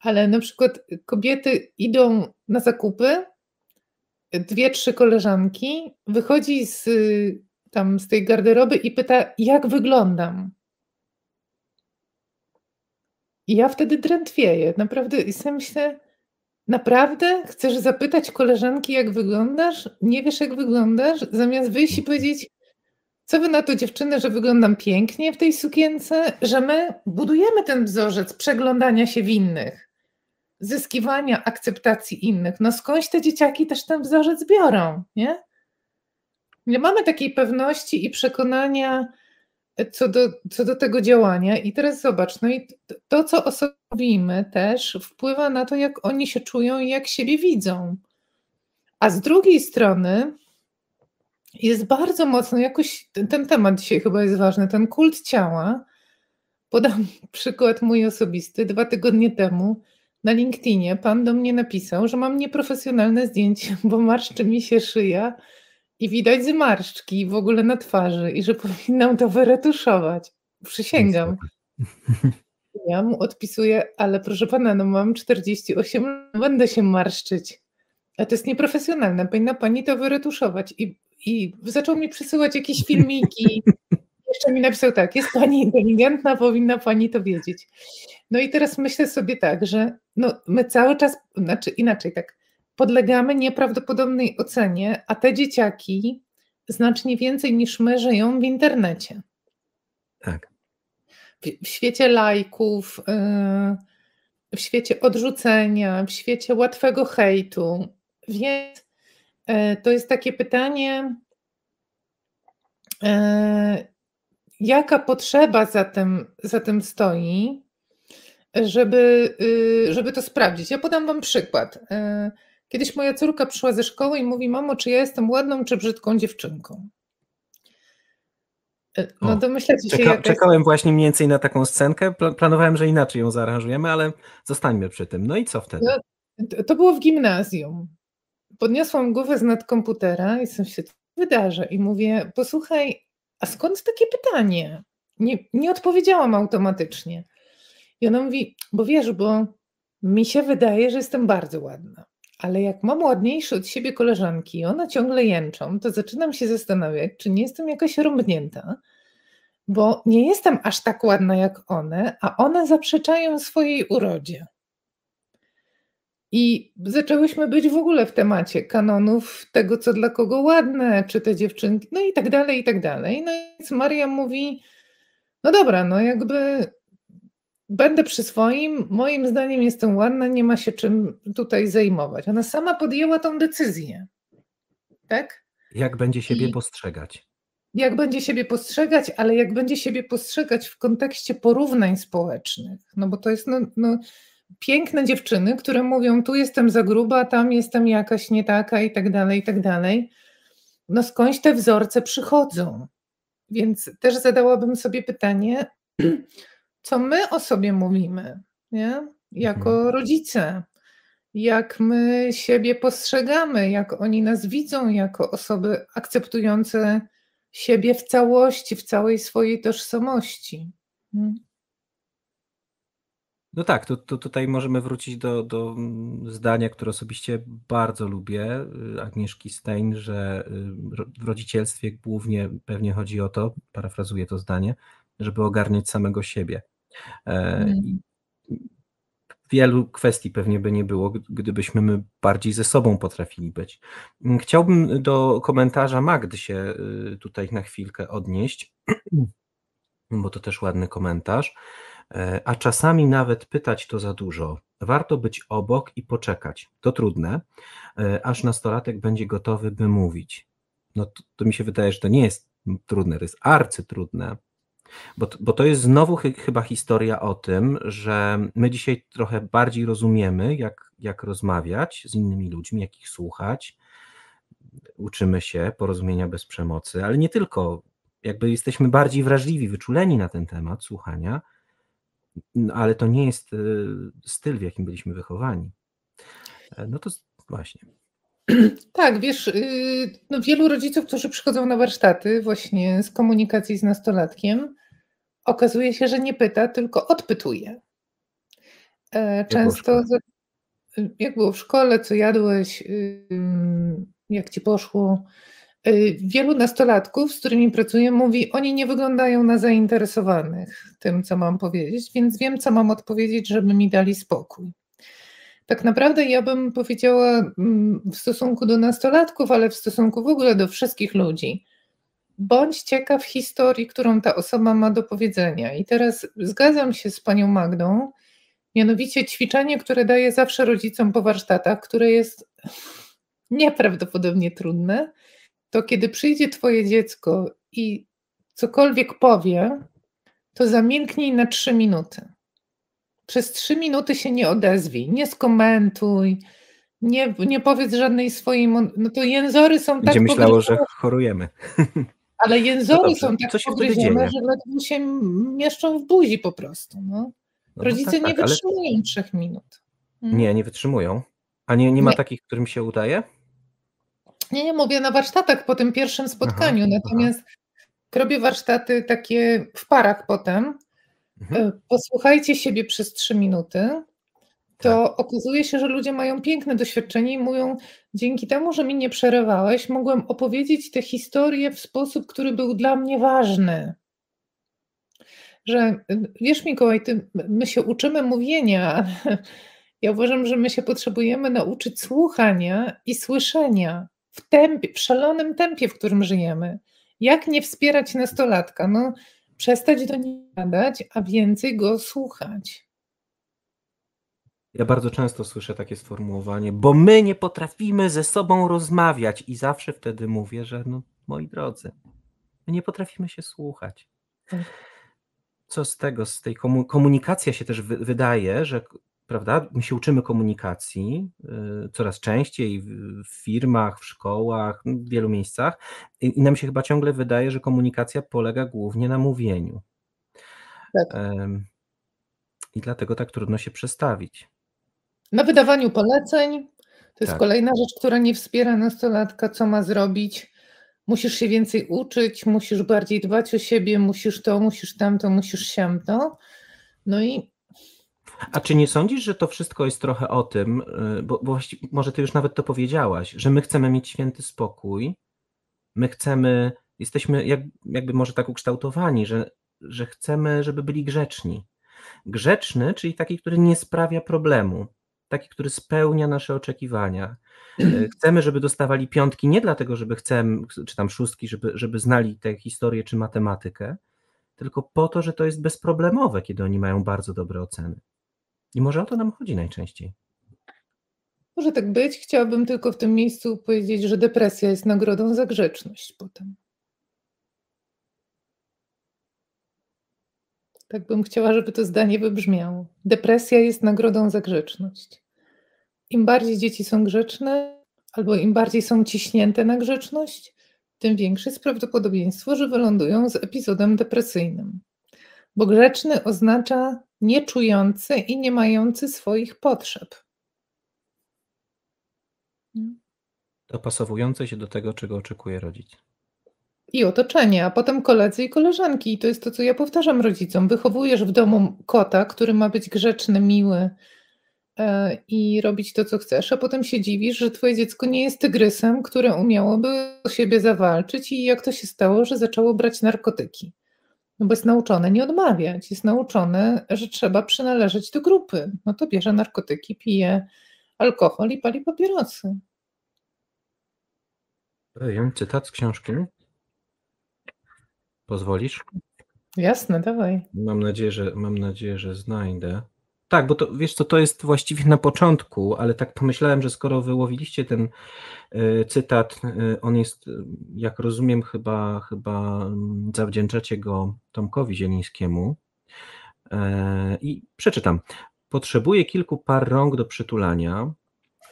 Ale na przykład kobiety idą na zakupy, dwie, trzy koleżanki, wychodzi z tam z tej garderoby i pyta, jak wyglądam. I ja wtedy drętwieję. Naprawdę i sobie myślę, naprawdę chcesz zapytać koleżanki, jak wyglądasz? Nie wiesz, jak wyglądasz? Zamiast wyjść i powiedzieć, co wy na to dziewczyny, że wyglądam pięknie w tej sukience, że my budujemy ten wzorzec przeglądania się w innych, zyskiwania akceptacji innych. No skądś te dzieciaki też ten wzorzec biorą, nie? Nie mamy takiej pewności i przekonania e, co do, co do tego działania. I teraz zobacz, no i to, co osobimy też wpływa na to, jak oni się czują i jak siebie widzą. A z drugiej strony jest bardzo mocno jakoś, ten, ten temat dzisiaj chyba jest ważny, ten kult ciała. Podam przykład mój osobisty. Dwa tygodnie temu na LinkedInie pan do mnie napisał, że mam nieprofesjonalne zdjęcie, bo marszczy mi się szyja i widać zmarszczki w ogóle na twarzy i że powinnam to wyretuszować. Przysięgam. Ja mu odpisuję, ale proszę pana, no mam 48, będę się marszczyć. A to jest nieprofesjonalne, powinna pani to wyretuszować. I, i zaczął mi przysyłać jakieś filmiki. Jeszcze mi napisał tak, jest pani inteligentna, powinna pani to wiedzieć. No i teraz myślę sobie tak, że no, my cały czas, znaczy inaczej tak, podlegamy nieprawdopodobnej ocenie, a te dzieciaki znacznie więcej niż my żyją w internecie. Tak. W, w świecie lajków, yy, w świecie odrzucenia, w świecie łatwego hejtu. Więc yy, to jest takie pytanie, yy, jaka potrzeba za tym, za tym stoi, żeby, żeby to sprawdzić. Ja podam Wam przykład. Kiedyś moja córka przyszła ze szkoły i mówi: Mamo, czy ja jestem ładną czy brzydką dziewczynką? E, no domyślacie się. Czeka, czekałem jest... właśnie mniej więcej na taką scenkę. Planowałem, że inaczej ją zaaranżujemy, ale zostańmy przy tym. No i co wtedy? No, to było w gimnazjum. Podniosłam głowę z nad komputera i sobie się wydarzy i mówię: Posłuchaj, a skąd takie pytanie? Nie, nie odpowiedziałam automatycznie. I ona mówi: Bo wiesz, bo Mi się wydaje, że jestem bardzo ładna. Ale jak mam ładniejsze od siebie koleżanki i one ciągle jęczą, to zaczynam się zastanawiać, czy nie jestem jakaś rąbnięta, bo nie jestem aż tak ładna jak one, a one zaprzeczają swojej urodzie. I zaczęłyśmy być w ogóle w temacie kanonów tego, co dla kogo ładne, czy te dziewczynki, no i tak dalej, i tak dalej. No i Maria mówi, no dobra, no jakby będę przy swoim, moim zdaniem jestem ładna, nie ma się czym tutaj zajmować. Ona sama podjęła tą decyzję. Tak? Jak będzie siebie I postrzegać? Jak będzie siebie postrzegać, ale jak będzie siebie postrzegać w kontekście porównań społecznych. No bo to jest no, no, piękne dziewczyny, które mówią, tu jestem za gruba, tam jestem jakaś nie taka i tak dalej, i tak dalej. No skądś te wzorce przychodzą. Więc też zadałabym sobie pytanie, co my o sobie mówimy, nie? jako mhm. rodzice, jak my siebie postrzegamy, jak oni nas widzą jako osoby akceptujące siebie w całości, w całej swojej tożsamości. Hmm? No tak, to, to tutaj możemy wrócić do, do mm, zdania, które osobiście bardzo lubię, y, Agnieszki Stein, że y, w rodzicielstwie głównie pewnie chodzi o to, parafrazuję to zdanie, żeby ogarniać samego siebie. Mm. Wielu kwestii pewnie by nie było, gdybyśmy my bardziej ze sobą potrafili być. Mm, chciałbym do komentarza Magdy się y, tutaj na chwilkę odnieść, bo to też ładny komentarz. E, a czasami nawet pytać to za dużo. Warto być obok i poczekać. To trudne, e, aż nastolatek będzie gotowy, by mówić. No to, to mi się wydaje, że to nie jest trudne, to jest arcytrudne. Bo, bo to jest znowu ch chyba historia o tym, że my dzisiaj trochę bardziej rozumiemy, jak, jak rozmawiać z innymi ludźmi, jak ich słuchać. Uczymy się porozumienia bez przemocy, ale nie tylko. Jakby jesteśmy bardziej wrażliwi, wyczuleni na ten temat słuchania, no, ale to nie jest y, styl, w jakim byliśmy wychowani. E, no to właśnie. Tak, wiesz, y, no wielu rodziców, którzy przychodzą na warsztaty właśnie z komunikacji z nastolatkiem, okazuje się, że nie pyta, tylko odpytuje. E, często, jak było, w szkole, co jadłeś, jak ci poszło, Y, wielu nastolatków, z którymi pracuję, mówi, oni nie wyglądają na zainteresowanych tym, co mam powiedzieć, więc wiem, co mam odpowiedzieć, żeby mi dali spokój. Tak naprawdę ja bym powiedziała mm, w stosunku do nastolatków, ale w stosunku w ogóle do wszystkich ludzi. Bądź ciekaw historii, którą ta osoba ma do powiedzenia. I teraz zgadzam się z panią Magdą, mianowicie ćwiczenie, które daję zawsze rodzicom po warsztatach, które jest nieprawdopodobnie trudne, to kiedy przyjdzie Twoje dziecko i cokolwiek powie, to zamilknij na trzy minuty. Przez trzy minuty się nie odezwij, nie skomentuj, nie, nie powiedz żadnej swojej. No to jęzory są Będzie tak. myślało, że chorujemy. Ale jęzory no są tak Co pogryzione, że ledwo się mieszczą w buzi po prostu. No. no, no Rodzice tak, nie tak, wytrzymują ale... trzech minut. Hmm? Nie, nie wytrzymują. A nie, nie ma nie. takich, którym się udaje? Nie, nie mówię na warsztatach po tym pierwszym spotkaniu, aha, natomiast aha. robię warsztaty takie w parach potem. Mhm. E, posłuchajcie siebie przez trzy minuty. To tak. okazuje się, że ludzie mają piękne doświadczenie i mówią, dzięki temu, że mi nie przerywałeś, mogłem opowiedzieć tę historię w sposób, który był dla mnie ważny. Że wiesz, Mikołaj, ty, my się uczymy mówienia, ja uważam, że my się potrzebujemy nauczyć słuchania i słyszenia w tempie, w szalonym tempie, w którym żyjemy. Jak nie wspierać nastolatka? No, przestać do niego gadać, a więcej go słuchać. Ja bardzo często słyszę takie sformułowanie, bo my nie potrafimy ze sobą rozmawiać i zawsze wtedy mówię, że no moi drodzy, my nie potrafimy się słuchać. Tak. Co z tego, z tej komunikacja się też wydaje, że prawda? My się uczymy komunikacji y, coraz częściej w firmach, w szkołach, w wielu miejscach i nam się chyba ciągle wydaje, że komunikacja polega głównie na mówieniu. Tak. I dlatego tak trudno się przestawić. Na wydawaniu poleceń. To jest tak. kolejna rzecz, która nie wspiera nastolatka, co ma zrobić. Musisz się więcej uczyć, musisz bardziej dbać o siebie, musisz to, musisz tamto, musisz siamto. No i A czy nie sądzisz, że to wszystko jest trochę o tym, y, bo, bo właściwie, może ty już nawet to powiedziałaś, że my chcemy mieć święty spokój, my chcemy, jesteśmy jak, jakby może tak ukształtowani, że, że chcemy, żeby byli grzeczni. Grzeczny, czyli taki, który nie sprawia problemu, taki, który spełnia nasze oczekiwania. Y, chcemy, żeby dostawali piątki nie dlatego, żeby chcemy, czy tam szóstki, żeby, żeby znali tę historię czy matematykę, tylko po to, że to jest bezproblemowe, kiedy oni mają bardzo dobre oceny. I może o to nam chodzi najczęściej. Może tak być. Chciałabym tylko w tym miejscu powiedzieć, że depresja jest nagrodą za grzeczność potem. Tak bym chciała, żeby to zdanie wybrzmiało. Depresja jest nagrodą za grzeczność. Im bardziej dzieci są grzeczne, albo im bardziej są ciśnięte na grzeczność, tym większe jest prawdopodobieństwo, że wylądują z epizodem depresyjnym. Bo grzeczny oznacza nieczujący i nie mający swoich potrzeb. Dopasowujący się do tego, czego oczekuje rodzic. I otoczenie, a potem koledzy i koleżanki. I to jest to, co ja powtarzam rodzicom. Wychowujesz w domu kota, który ma być grzeczny, miły e, i robić to, co chcesz, a potem się dziwisz, że twoje dziecko nie jest tygrysem, które umiałoby o siebie zawalczyć i jak to się stało, że zaczęło brać narkotyki. No bo jest nauczone nie odmawiać, jest nauczone, że trzeba przynależeć do grupy. No to bierze narkotyki, pije alkohol i pali papierosy. Jan, cytat z książki. Pozwolisz? Jasne, dawaj. Mam nadzieję, że, mam nadzieję, że znajdę. Tak, bo to wiesz co, to jest właściwie na początku, ale tak pomyślałem, że skoro wyłowiliście ten y, cytat, y, on jest, jak rozumiem, chyba, chyba mm, zawdzięczacie go Tomkowi Zielińskiemu. Y, I przeczytam. Potrzebuję kilku par rąk do przytulania,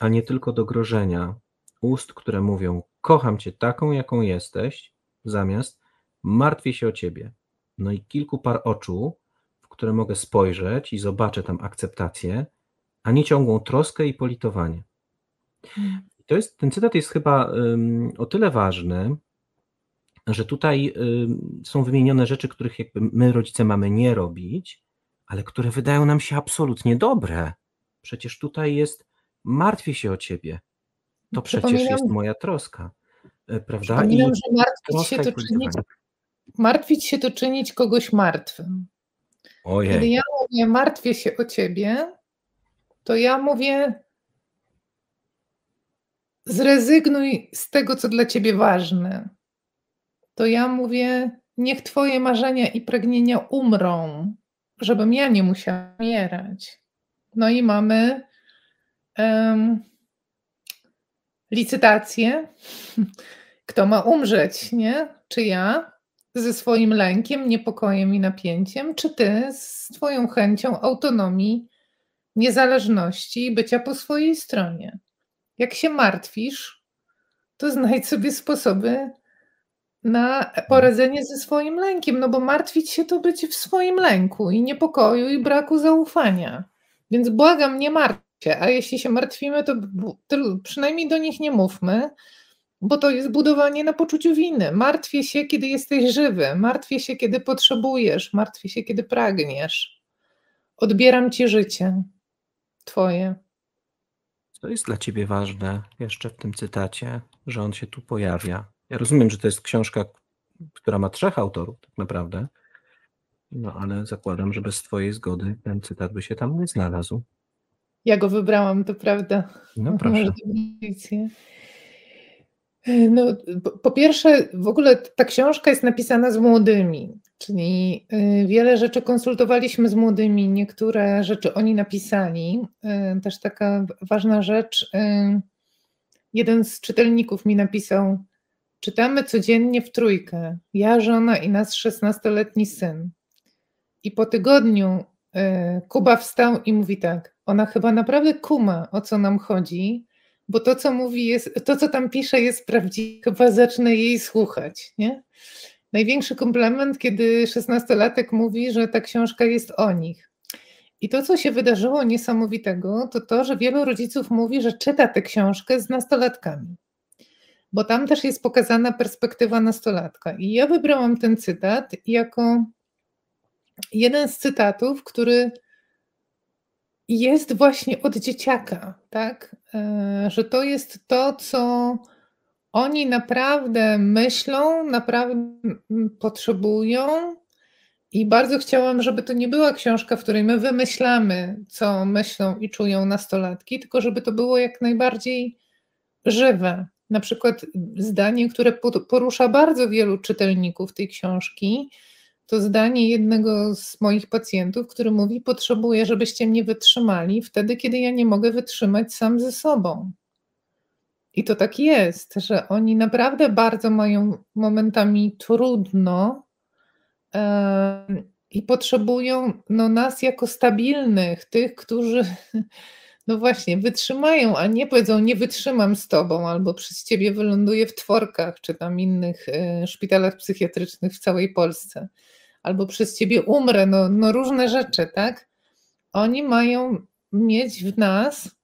a nie tylko do grożenia. Ust, które mówią: Kocham cię taką, jaką jesteś, zamiast martwię się o ciebie. No i kilku par oczu, w które mogę spojrzeć i zobaczę tam akceptację, a nie ciągłą troskę i politowanie. Hmm. To jest, ten cytat jest chyba um, o tyle ważny, że tutaj um, są wymienione rzeczy, których jakby my rodzice mamy nie robić, ale które wydają nam się absolutnie dobre. Przecież tutaj jest martwię się o ciebie. To przecież jest moja troska. E, prawda? Przypominam, I że martwić się, to czynić, martwić się to czynić kogoś martwym. Ojej. Kiedy ja mówię martwię się o ciebie, to ja mówię zrezygnuj z tego, co dla ciebie ważne. To ja mówię niech twoje marzenia i pragnienia umrą, żebym ja nie musiała umierać. No i mamy um, licytację. Kto ma umrzeć, nie? Czy ja ze swoim lękiem, niepokojem i napięciem, czy ty z Twoją chęcią autonomii, niezależności i bycia po swojej stronie? Jak się martwisz, to znajdź sobie sposoby na poradzenie ze swoim lękiem, no bo martwić się to być w swoim lęku i niepokoju i braku zaufania. Więc błagam, nie martw się, a jeśli się martwimy, to, to przynajmniej do nich nie mówmy, bo to jest budowanie na poczuciu winy. Martwię się, kiedy jesteś żywy, martwię się, kiedy potrzebujesz, martwię się, kiedy pragniesz. Odbieram ci życie, twoje. Co jest dla ciebie ważne jeszcze w tym cytacie, że on się tu pojawia? Ja rozumiem, że to jest książka, która ma trzech autorów, tak naprawdę. No ale zakładam, że bez twojej zgody ten cytat by się tam nie znalazł. Ja go wybrałam, to prawda. No proszę. No, po pierwsze, w ogóle ta książka jest napisana z młodymi, czyli y, wiele rzeczy konsultowaliśmy z młodymi, niektóre rzeczy oni napisali. Y, też taka ważna rzecz, y, jeden z czytelników mi napisał, czytamy codziennie w trójkę, ja, żona i nasz 16-letni syn. I po tygodniu Kuba wstał i mówi tak, ona chyba naprawdę kuma, o co nam chodzi, bo to, co mówi, jest, to, co tam pisze, jest prawdziwe, chyba zacznę jej słuchać. Nie? Największy komplement, kiedy szesnastolatek mówi, że ta książka jest o nich. I to, co się wydarzyło niesamowitego, to to, że wielu rodziców mówi, że czyta tę książkę z nastolatkami. Bo tam też jest pokazana perspektywa nastolatka. I ja wybrałam ten cytat jako jeden z cytatów, który jest właśnie od dzieciaka, tak? E, że to jest to, co oni naprawdę myślą, naprawdę potrzebują. I bardzo chciałam, żeby to nie była książka, w której my wymyślamy, co myślą i czują nastolatki, tylko żeby to było jak najbardziej żywe. Na przykład zdanie, które porusza bardzo wielu czytelników tej książki, to zdanie jednego z moich pacjentów, który mówi: Potrzebuję, żebyście mnie wytrzymali wtedy, kiedy ja nie mogę wytrzymać sam ze sobą. I to tak jest, że oni naprawdę bardzo mają momentami trudno yy, i potrzebują no, nas jako stabilnych, tych, którzy no właśnie wytrzymają, a nie powiedzą nie wytrzymam z tobą albo przez ciebie wyląduję w tworkach czy tam innych yy, szpitalach psychiatrycznych w całej Polsce albo przez ciebie umrę, no, no różne rzeczy, tak? Oni mają mieć w nas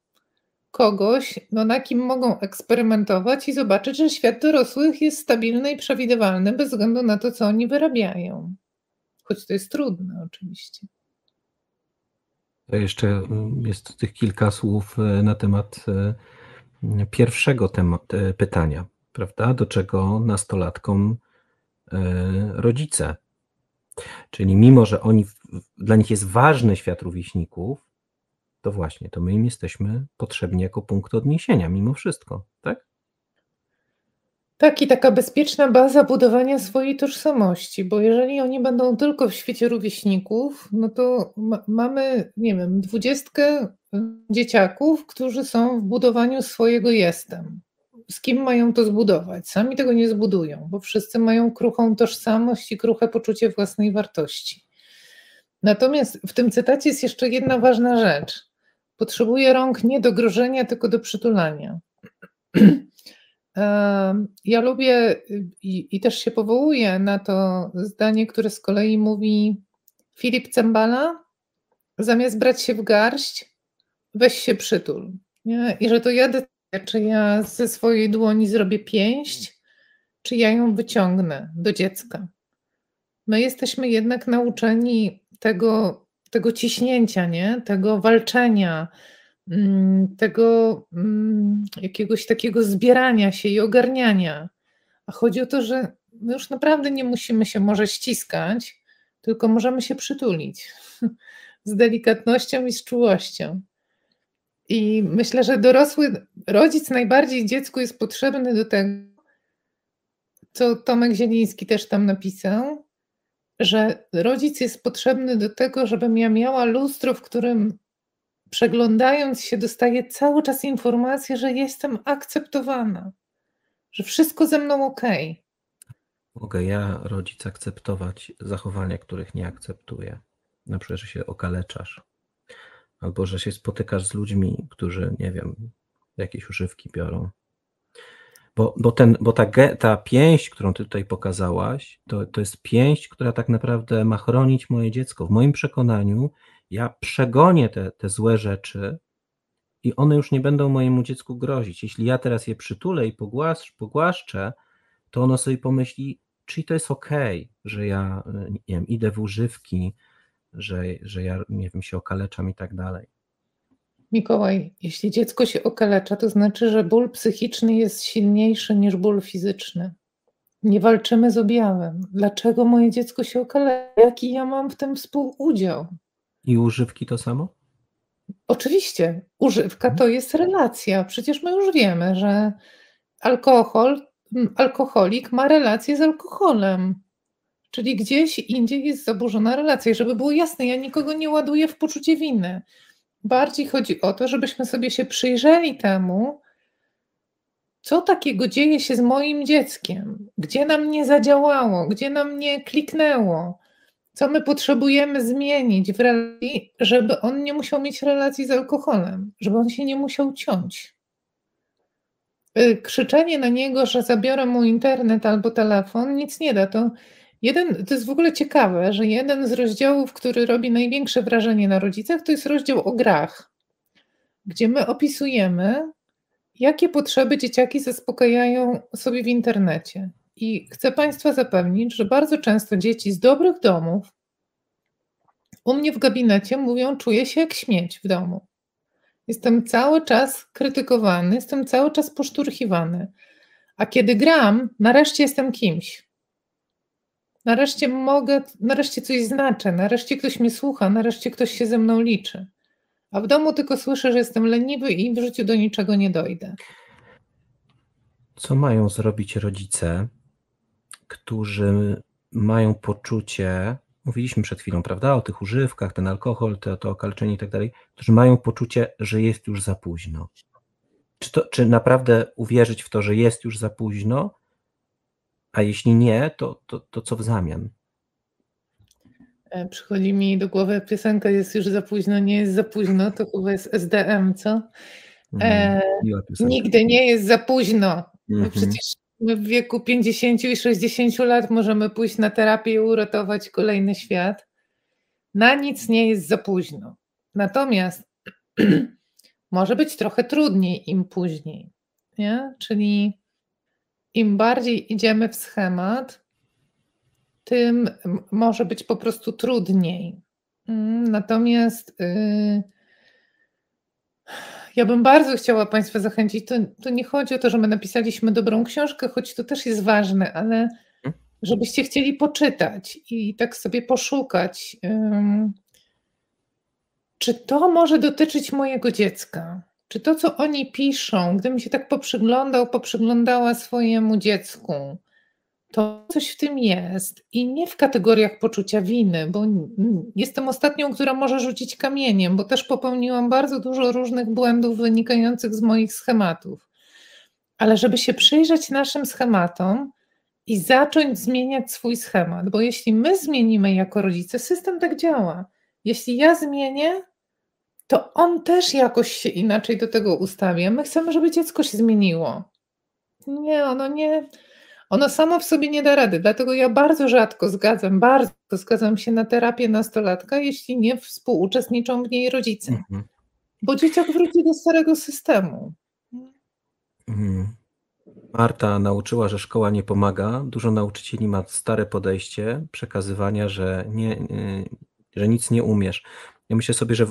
kogoś, no na kim mogą eksperymentować i zobaczyć, że świat dorosłych jest stabilny i przewidywalny bez względu na to, co oni wyrabiają. Choć to jest trudne oczywiście. To jeszcze mm, jest tych kilka słów e, na temat e, pierwszego temat, e, pytania, prawda? Do czego nastolatkom rodzice Czyli mimo, że oni, dla nich jest ważny świat rówieśników, to właśnie, to my im jesteśmy potrzebni jako punkt odniesienia, mimo wszystko, tak? Tak, i taka bezpieczna baza budowania swojej tożsamości, bo jeżeli oni będą tylko w świecie rówieśników, no to ma mamy, nie wiem, dwudziestkę y, dzieciaków, którzy są w budowaniu swojego jestem z kim mają to zbudować? Sami tego nie zbudują, bo wszyscy mają kruchą tożsamość i kruche poczucie własnej wartości. Natomiast w tym cytacie jest jeszcze jedna ważna rzecz. Potrzebuje rąk nie do grożenia, tylko do przytulania. Ja lubię i, i, też się powołuję na to zdanie, które z kolei mówi Filip Cembala, zamiast brać się w garść, weź się przytul. Nie? I że to ja czy ja ze swojej dłoni zrobię pięść, czy ja ją wyciągnę do dziecka. My jesteśmy jednak nauczeni tego, tego ciśnięcia, nie? tego walczenia, mm, tego mm, jakiegoś takiego zbierania się i ogarniania. A chodzi o to, że my już naprawdę nie musimy się może ściskać, tylko możemy się przytulić z delikatnością i z czułością. I myślę, że dorosły rodzic najbardziej dziecku jest potrzebny do tego, co Tomek Zieliński też tam napisał, że rodzic jest potrzebny do tego, żebym ja miała lustro, w którym przeglądając się dostaję cały czas informację, że jestem akceptowana, że wszystko ze mną ok. Mogę ja, rodzic, akceptować zachowania, których nie akceptuję. Na przykład, że się okaleczasz albo że się spotykasz z ludźmi, którzy, nie wiem, jakieś używki biorą. Bo, bo, ten, bo ta, ta pięść, którą ty tutaj pokazałaś, to, to jest pięść, która tak naprawdę ma chronić moje dziecko. W moim przekonaniu ja przegonię te, te złe rzeczy i one już nie będą mojemu dziecku grozić. Jeśli ja teraz je przytulę i pogłasz, pogłaszczę, to ono sobie pomyśli, czyli to jest okay, że ja nie wiem, idę w używki, że, że ja, nie wiem, się okaleczam i tak dalej. Mikołaj, jeśli dziecko się okalecza, to znaczy, że ból psychiczny jest silniejszy niż ból fizyczny. Nie walczymy z objawem. Dlaczego moje dziecko się okalecza? Jaki ja mam w tym współudział? I używki to samo? Oczywiście. Używka to jest relacja. Przecież my już wiemy, że alkohol, alkoholik ma relację z alkoholem. Czyli gdzieś indziej jest zaburzona relacja. I żeby było jasne, ja nikogo nie ładuję w poczucie winy. Bardziej chodzi o to, żebyśmy sobie się przyjrzeli temu, co takiego dzieje się z moim dzieckiem, gdzie nam nie zadziałało, gdzie nam nie kliknęło, co my potrzebujemy zmienić w relacji, żeby on nie musiał mieć relacji z alkoholem, żeby on się nie musiał ciąć. Y, krzyczenie na niego, że zabiorę mu internet albo telefon, nic nie da. To Jeden, to jest w ogóle ciekawe, że jeden z rozdziałów, który robi największe wrażenie na rodzicach, to jest rozdział o grach, gdzie my opisujemy, jakie potrzeby dzieciaki zaspokajają sobie w internecie. I chcę Państwa zapewnić, że bardzo często dzieci z dobrych domów U mnie w gabinecie mówią, czuję się jak śmieć w domu. Jestem cały czas krytykowany, jestem cały czas poszturchiwany. A kiedy gram, nareszcie jestem kimś. Nareszcie mogę, nareszcie coś znaczę, nareszcie ktoś mnie słucha, nareszcie ktoś się ze mną liczy. A w domu tylko słyszę, że jestem leniwy i w życiu do niczego nie dojdę. Co mają zrobić rodzice, którzy mają poczucie, mówiliśmy przed chwilą, prawda, o tych używkach, ten alkohol, to, to okaleczenie i tak dalej, którzy mają poczucie, że jest już za późno. Czy, to, czy naprawdę uwierzyć w to, że jest już za późno, a jeśli nie, to, to, to co w zamian? E, przychodzi mi do głowy piosenka Jest już za późno, nie jest za późno, to chyba jest SDM, co? E, mm, nigdy nie jest za późno. -hmm. Przecież my w wieku 50 i 60 lat możemy pójść na terapię i uratować kolejny świat. Na nic nie jest za późno. Natomiast może być trochę trudniej im później. Nie? Czyli im bardziej idziemy w schemat, tym może być po prostu trudniej. Mm, natomiast yy, ja bym bardzo chciała Państwa zachęcić. To, to, nie chodzi o to, że my napisaliśmy dobrą książkę, choć to też jest ważne, ale mhm. żebyście chcieli poczytać i tak sobie poszukać. Yy, czy to może dotyczyć mojego dziecka? Czy to, co oni piszą, gdybym się tak poprzyglądał, poprzyglądała swojemu dziecku, to coś w tym jest i nie w kategoriach poczucia winy, bo jestem ostatnią, która może rzucić kamieniem, bo też popełniłam bardzo dużo różnych błędów wynikających z moich schematów. Ale żeby się przyjrzeć naszym schematom i zacząć zmieniać swój schemat, bo jeśli my zmienimy jako rodzice, system tak działa. Jeśli ja zmienię, to on też jakoś się inaczej do tego ustawia. My chcemy, żeby dziecko się zmieniło. Nie, ono nie ono samo w sobie nie da rady, dlatego ja bardzo rzadko zgadzam, bardzo zgadzam się na terapię nastolatka, jeśli nie współuczestniczą w niej rodzice. Mhm. Bo dzieciak wróci do starego systemu. Mhm. Marta nauczyła, że szkoła nie pomaga. Dużo nauczycieli ma stare podejście przekazywania, że, nie, że nic nie umiesz. Ja myślę sobie, że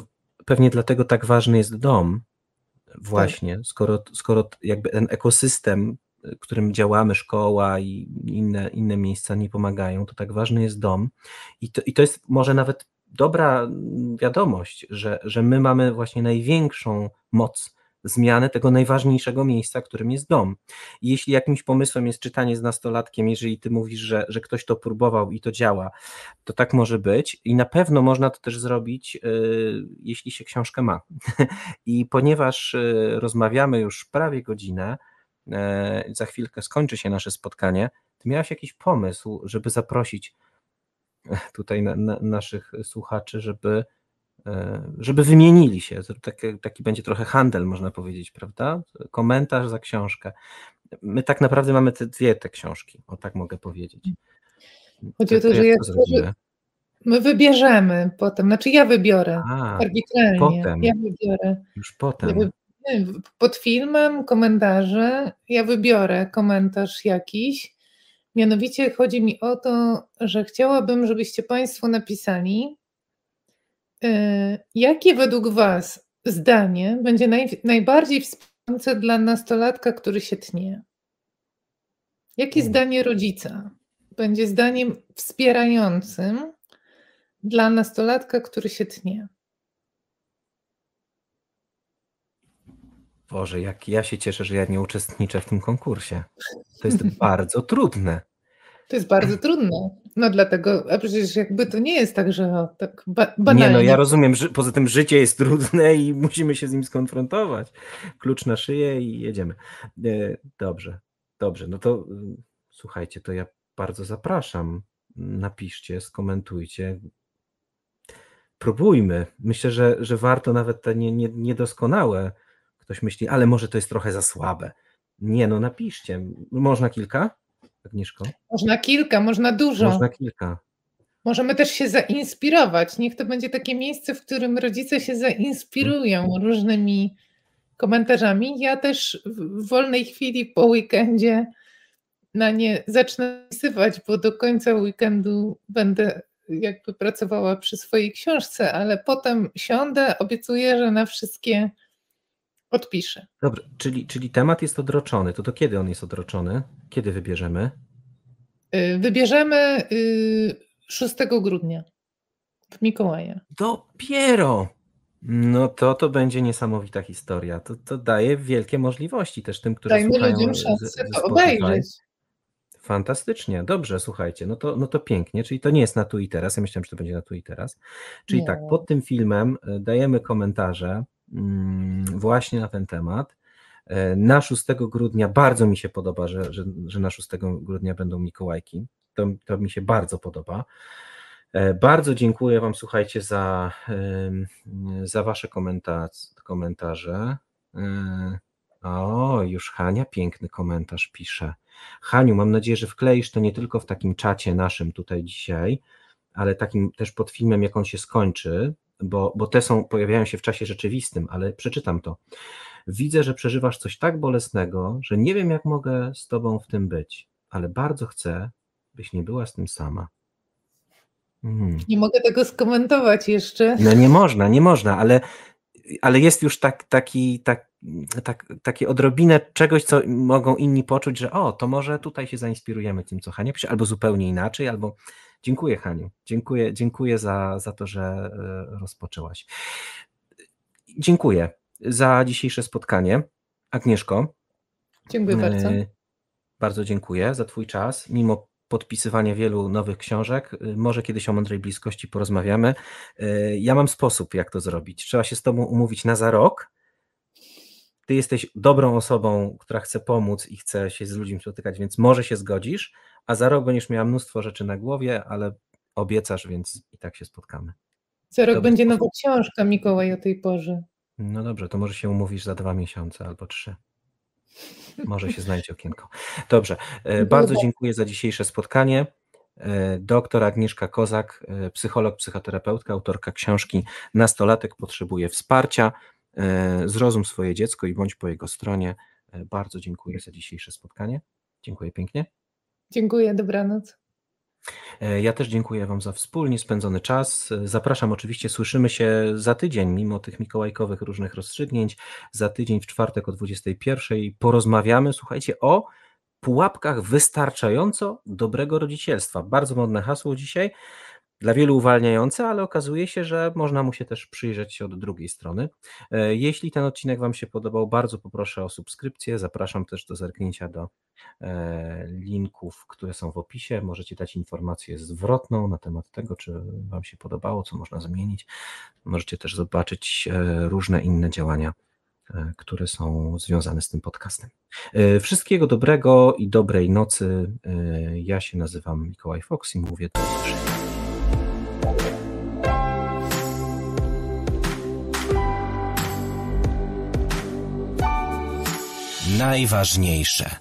pewnie dlatego tak ważny jest dom, właśnie, tak. skoro, skoro jakby ten ekosystem którym działamy, szkoła i inne, inne miejsca nie pomagają, to tak ważny jest dom. I to, i to jest może nawet dobra wiadomość, że, że my mamy właśnie największą moc zmiany tego najważniejszego miejsca, którym jest dom. I jeśli jakimś pomysłem jest czytanie z nastolatkiem, jeżeli ty mówisz, że, że ktoś to próbował i to działa, to tak może być i na pewno można to też zrobić, yy, jeśli się książkę ma. I ponieważ yy, rozmawiamy już prawie godzinę, E, za chwilkę skończy się nasze spotkanie, ty miałeś jakiś pomysł, żeby zaprosić e, tutaj na, na naszych słuchaczy, żeby, żeby wymienili się. Taki, taki będzie trochę handel, można powiedzieć, prawda? Komentarz za książkę. My tak naprawdę mamy te dwie te książki, o tak mogę powiedzieć. Chodzi o to, że jak my wybierzemy potem, znaczy ja wybiorę A, arbitralnie. Potem. Ja wybiorę. Już potem. Ja pod filmem komentarze ja wybiorę komentarz jakiś. Mianowicie chodzi mi o to, że chciałabym, żebyście Państwo napisali, e, jakie według Was zdanie będzie naj, najbardziej wspierające dla nastolatka, który się tnie. Jakie zdanie rodzica będzie zdaniem wspierającym dla nastolatka, który się tnie? Boże, jak ja się cieszę, że ja nie uczestniczę w tym konkursie. To jest bardzo trudne. To jest bardzo trudne. No dlatego, a przecież jakby to nie jest tak, że tak ba banalnie. Nie, no ja rozumiem, że poza tym życie jest trudne i musimy się z nim skonfrontować. Klucz na szyję i jedziemy. E, dobrze, dobrze. No to y, słuchajcie, to ja bardzo zapraszam. Napiszcie, skomentujcie. Próbujmy. Myślę, że, że warto nawet te nie, nie, niedoskonałe Ktoś myśli, ale może to jest trochę za słabe. Nie, no napiszcie. Można kilka, Agnieszko? Można kilka, można dużo. Można kilka. Możemy też się zainspirować. Niech to będzie takie miejsce, w którym rodzice się zainspirują mhm. różnymi komentarzami. Ja też w wolnej chwili po weekendzie na nie zacznę pisywać, bo do końca weekendu będę jakby pracowała przy swojej książce, ale potem siądę, obiecuję, że na wszystkie odpiszę. Dobrze, czyli, czyli temat jest odroczony. To do kiedy on jest odroczony? Kiedy wybierzemy? Y, wybierzemy 6 y, grudnia w Mikołaja. Dopiero! No to to będzie niesamowita historia. To, to daje wielkie możliwości też tym, którzy Dajmy słuchają ludziom szansę to obejrzeć. Fantastycznie, dobrze, słuchajcie, no to, no to pięknie, czyli to nie jest na tu i teraz, ja myślałem, że to będzie na tu i teraz. Czyli nie. tak, pod tym filmem e, dajemy komentarze właśnie na ten temat. E, na 6 grudnia bardzo mi się podoba, że, że, że na 6 grudnia będą Mikołajki. To, to mi się bardzo podoba. E, bardzo dziękuję Wam, słuchajcie, za, za Wasze komentarze. O, już Hania piękny komentarz pisze. Haniu, mam nadzieję, że wkleisz to nie tylko w takim czacie naszym tutaj dzisiaj, ale takim też pod filmem, jak on się skończy, bo, bo te są, pojawiają się w czasie rzeczywistym, ale przeczytam to. Widzę, że przeżywasz coś tak bolesnego, że nie wiem, jak mogę z tobą w tym być, ale bardzo chcę, byś nie była z tym sama. Hmm. Nie mogę tego skomentować jeszcze. No nie można, nie można, ale, ale jest już tak, taki, tak, tak, takie odrobinę czegoś, co mogą inni poczuć, że o, to może tutaj się zainspirujemy tym, co Hania pisze, albo zupełnie inaczej, albo dziękuję Haniu, dziękuję, dziękuję za, za to, że e, rozpoczęłaś. Dziękuję za dzisiejsze spotkanie. Agnieszko. Dziękuję bardzo. E, bardzo dziękuję za Twój czas, mimo podpisywania wielu nowych książek. E, może kiedyś o mądrej bliskości porozmawiamy. Ja mam sposób, jak to zrobić. Trzeba się z Tobą umówić na za rok ty jesteś dobrą osobą, która chce pomóc i chce się z ludźmi spotykać, więc może się zgodzisz, a za rok będziesz miała mnóstwo rzeczy na głowie, ale obiecasz, więc i tak się spotkamy. Za rok Dobry będzie nowa książka Mikołaj o tej porze. No dobrze, to może się umówisz za dwa miesiące albo trzy. Może się znajdzie okienko. Dobrze, e, bardzo dziękuję za dzisiejsze spotkanie. E, doktor Agnieszka Kozak, e, psycholog, psychoterapeutka, autorka książki Nastolatek potrzebuje wsparcia. Zrozum swoje dziecko i bądź po jego stronie. Bardzo dziękuję za dzisiejsze spotkanie. Dziękuję pięknie. Dziękuję, dobranoc. E, ja też dziękuję Wam za wspólnie spędzony czas. Zapraszam oczywiście, słyszymy się za tydzień, mimo tych mikołajkowych różnych rozstrzygnięć. Za tydzień w czwartek o 21 porozmawiamy, słuchajcie, o pułapkach wystarczająco dobrego rodzicielstwa. Bardzo modne hasło dzisiaj dla wielu uwalniające, ale okazuje się, że można mu się też przyjrzeć od drugiej strony. E, jeśli ten odcinek Wam się podobał, bardzo poproszę o subskrypcję. Zapraszam też do zerknięcia do e, linków, które są w opisie. Możecie dać informację zwrotną na temat tego, czy Wam się podobało, co można zmienić. Możecie też zobaczyć e, różne inne działania które są związane z tym podcastem. Wszystkiego dobrego i dobrej nocy. Ja się nazywam Mikołaj Fox i mówię do usłyszenia. Najważniejsze.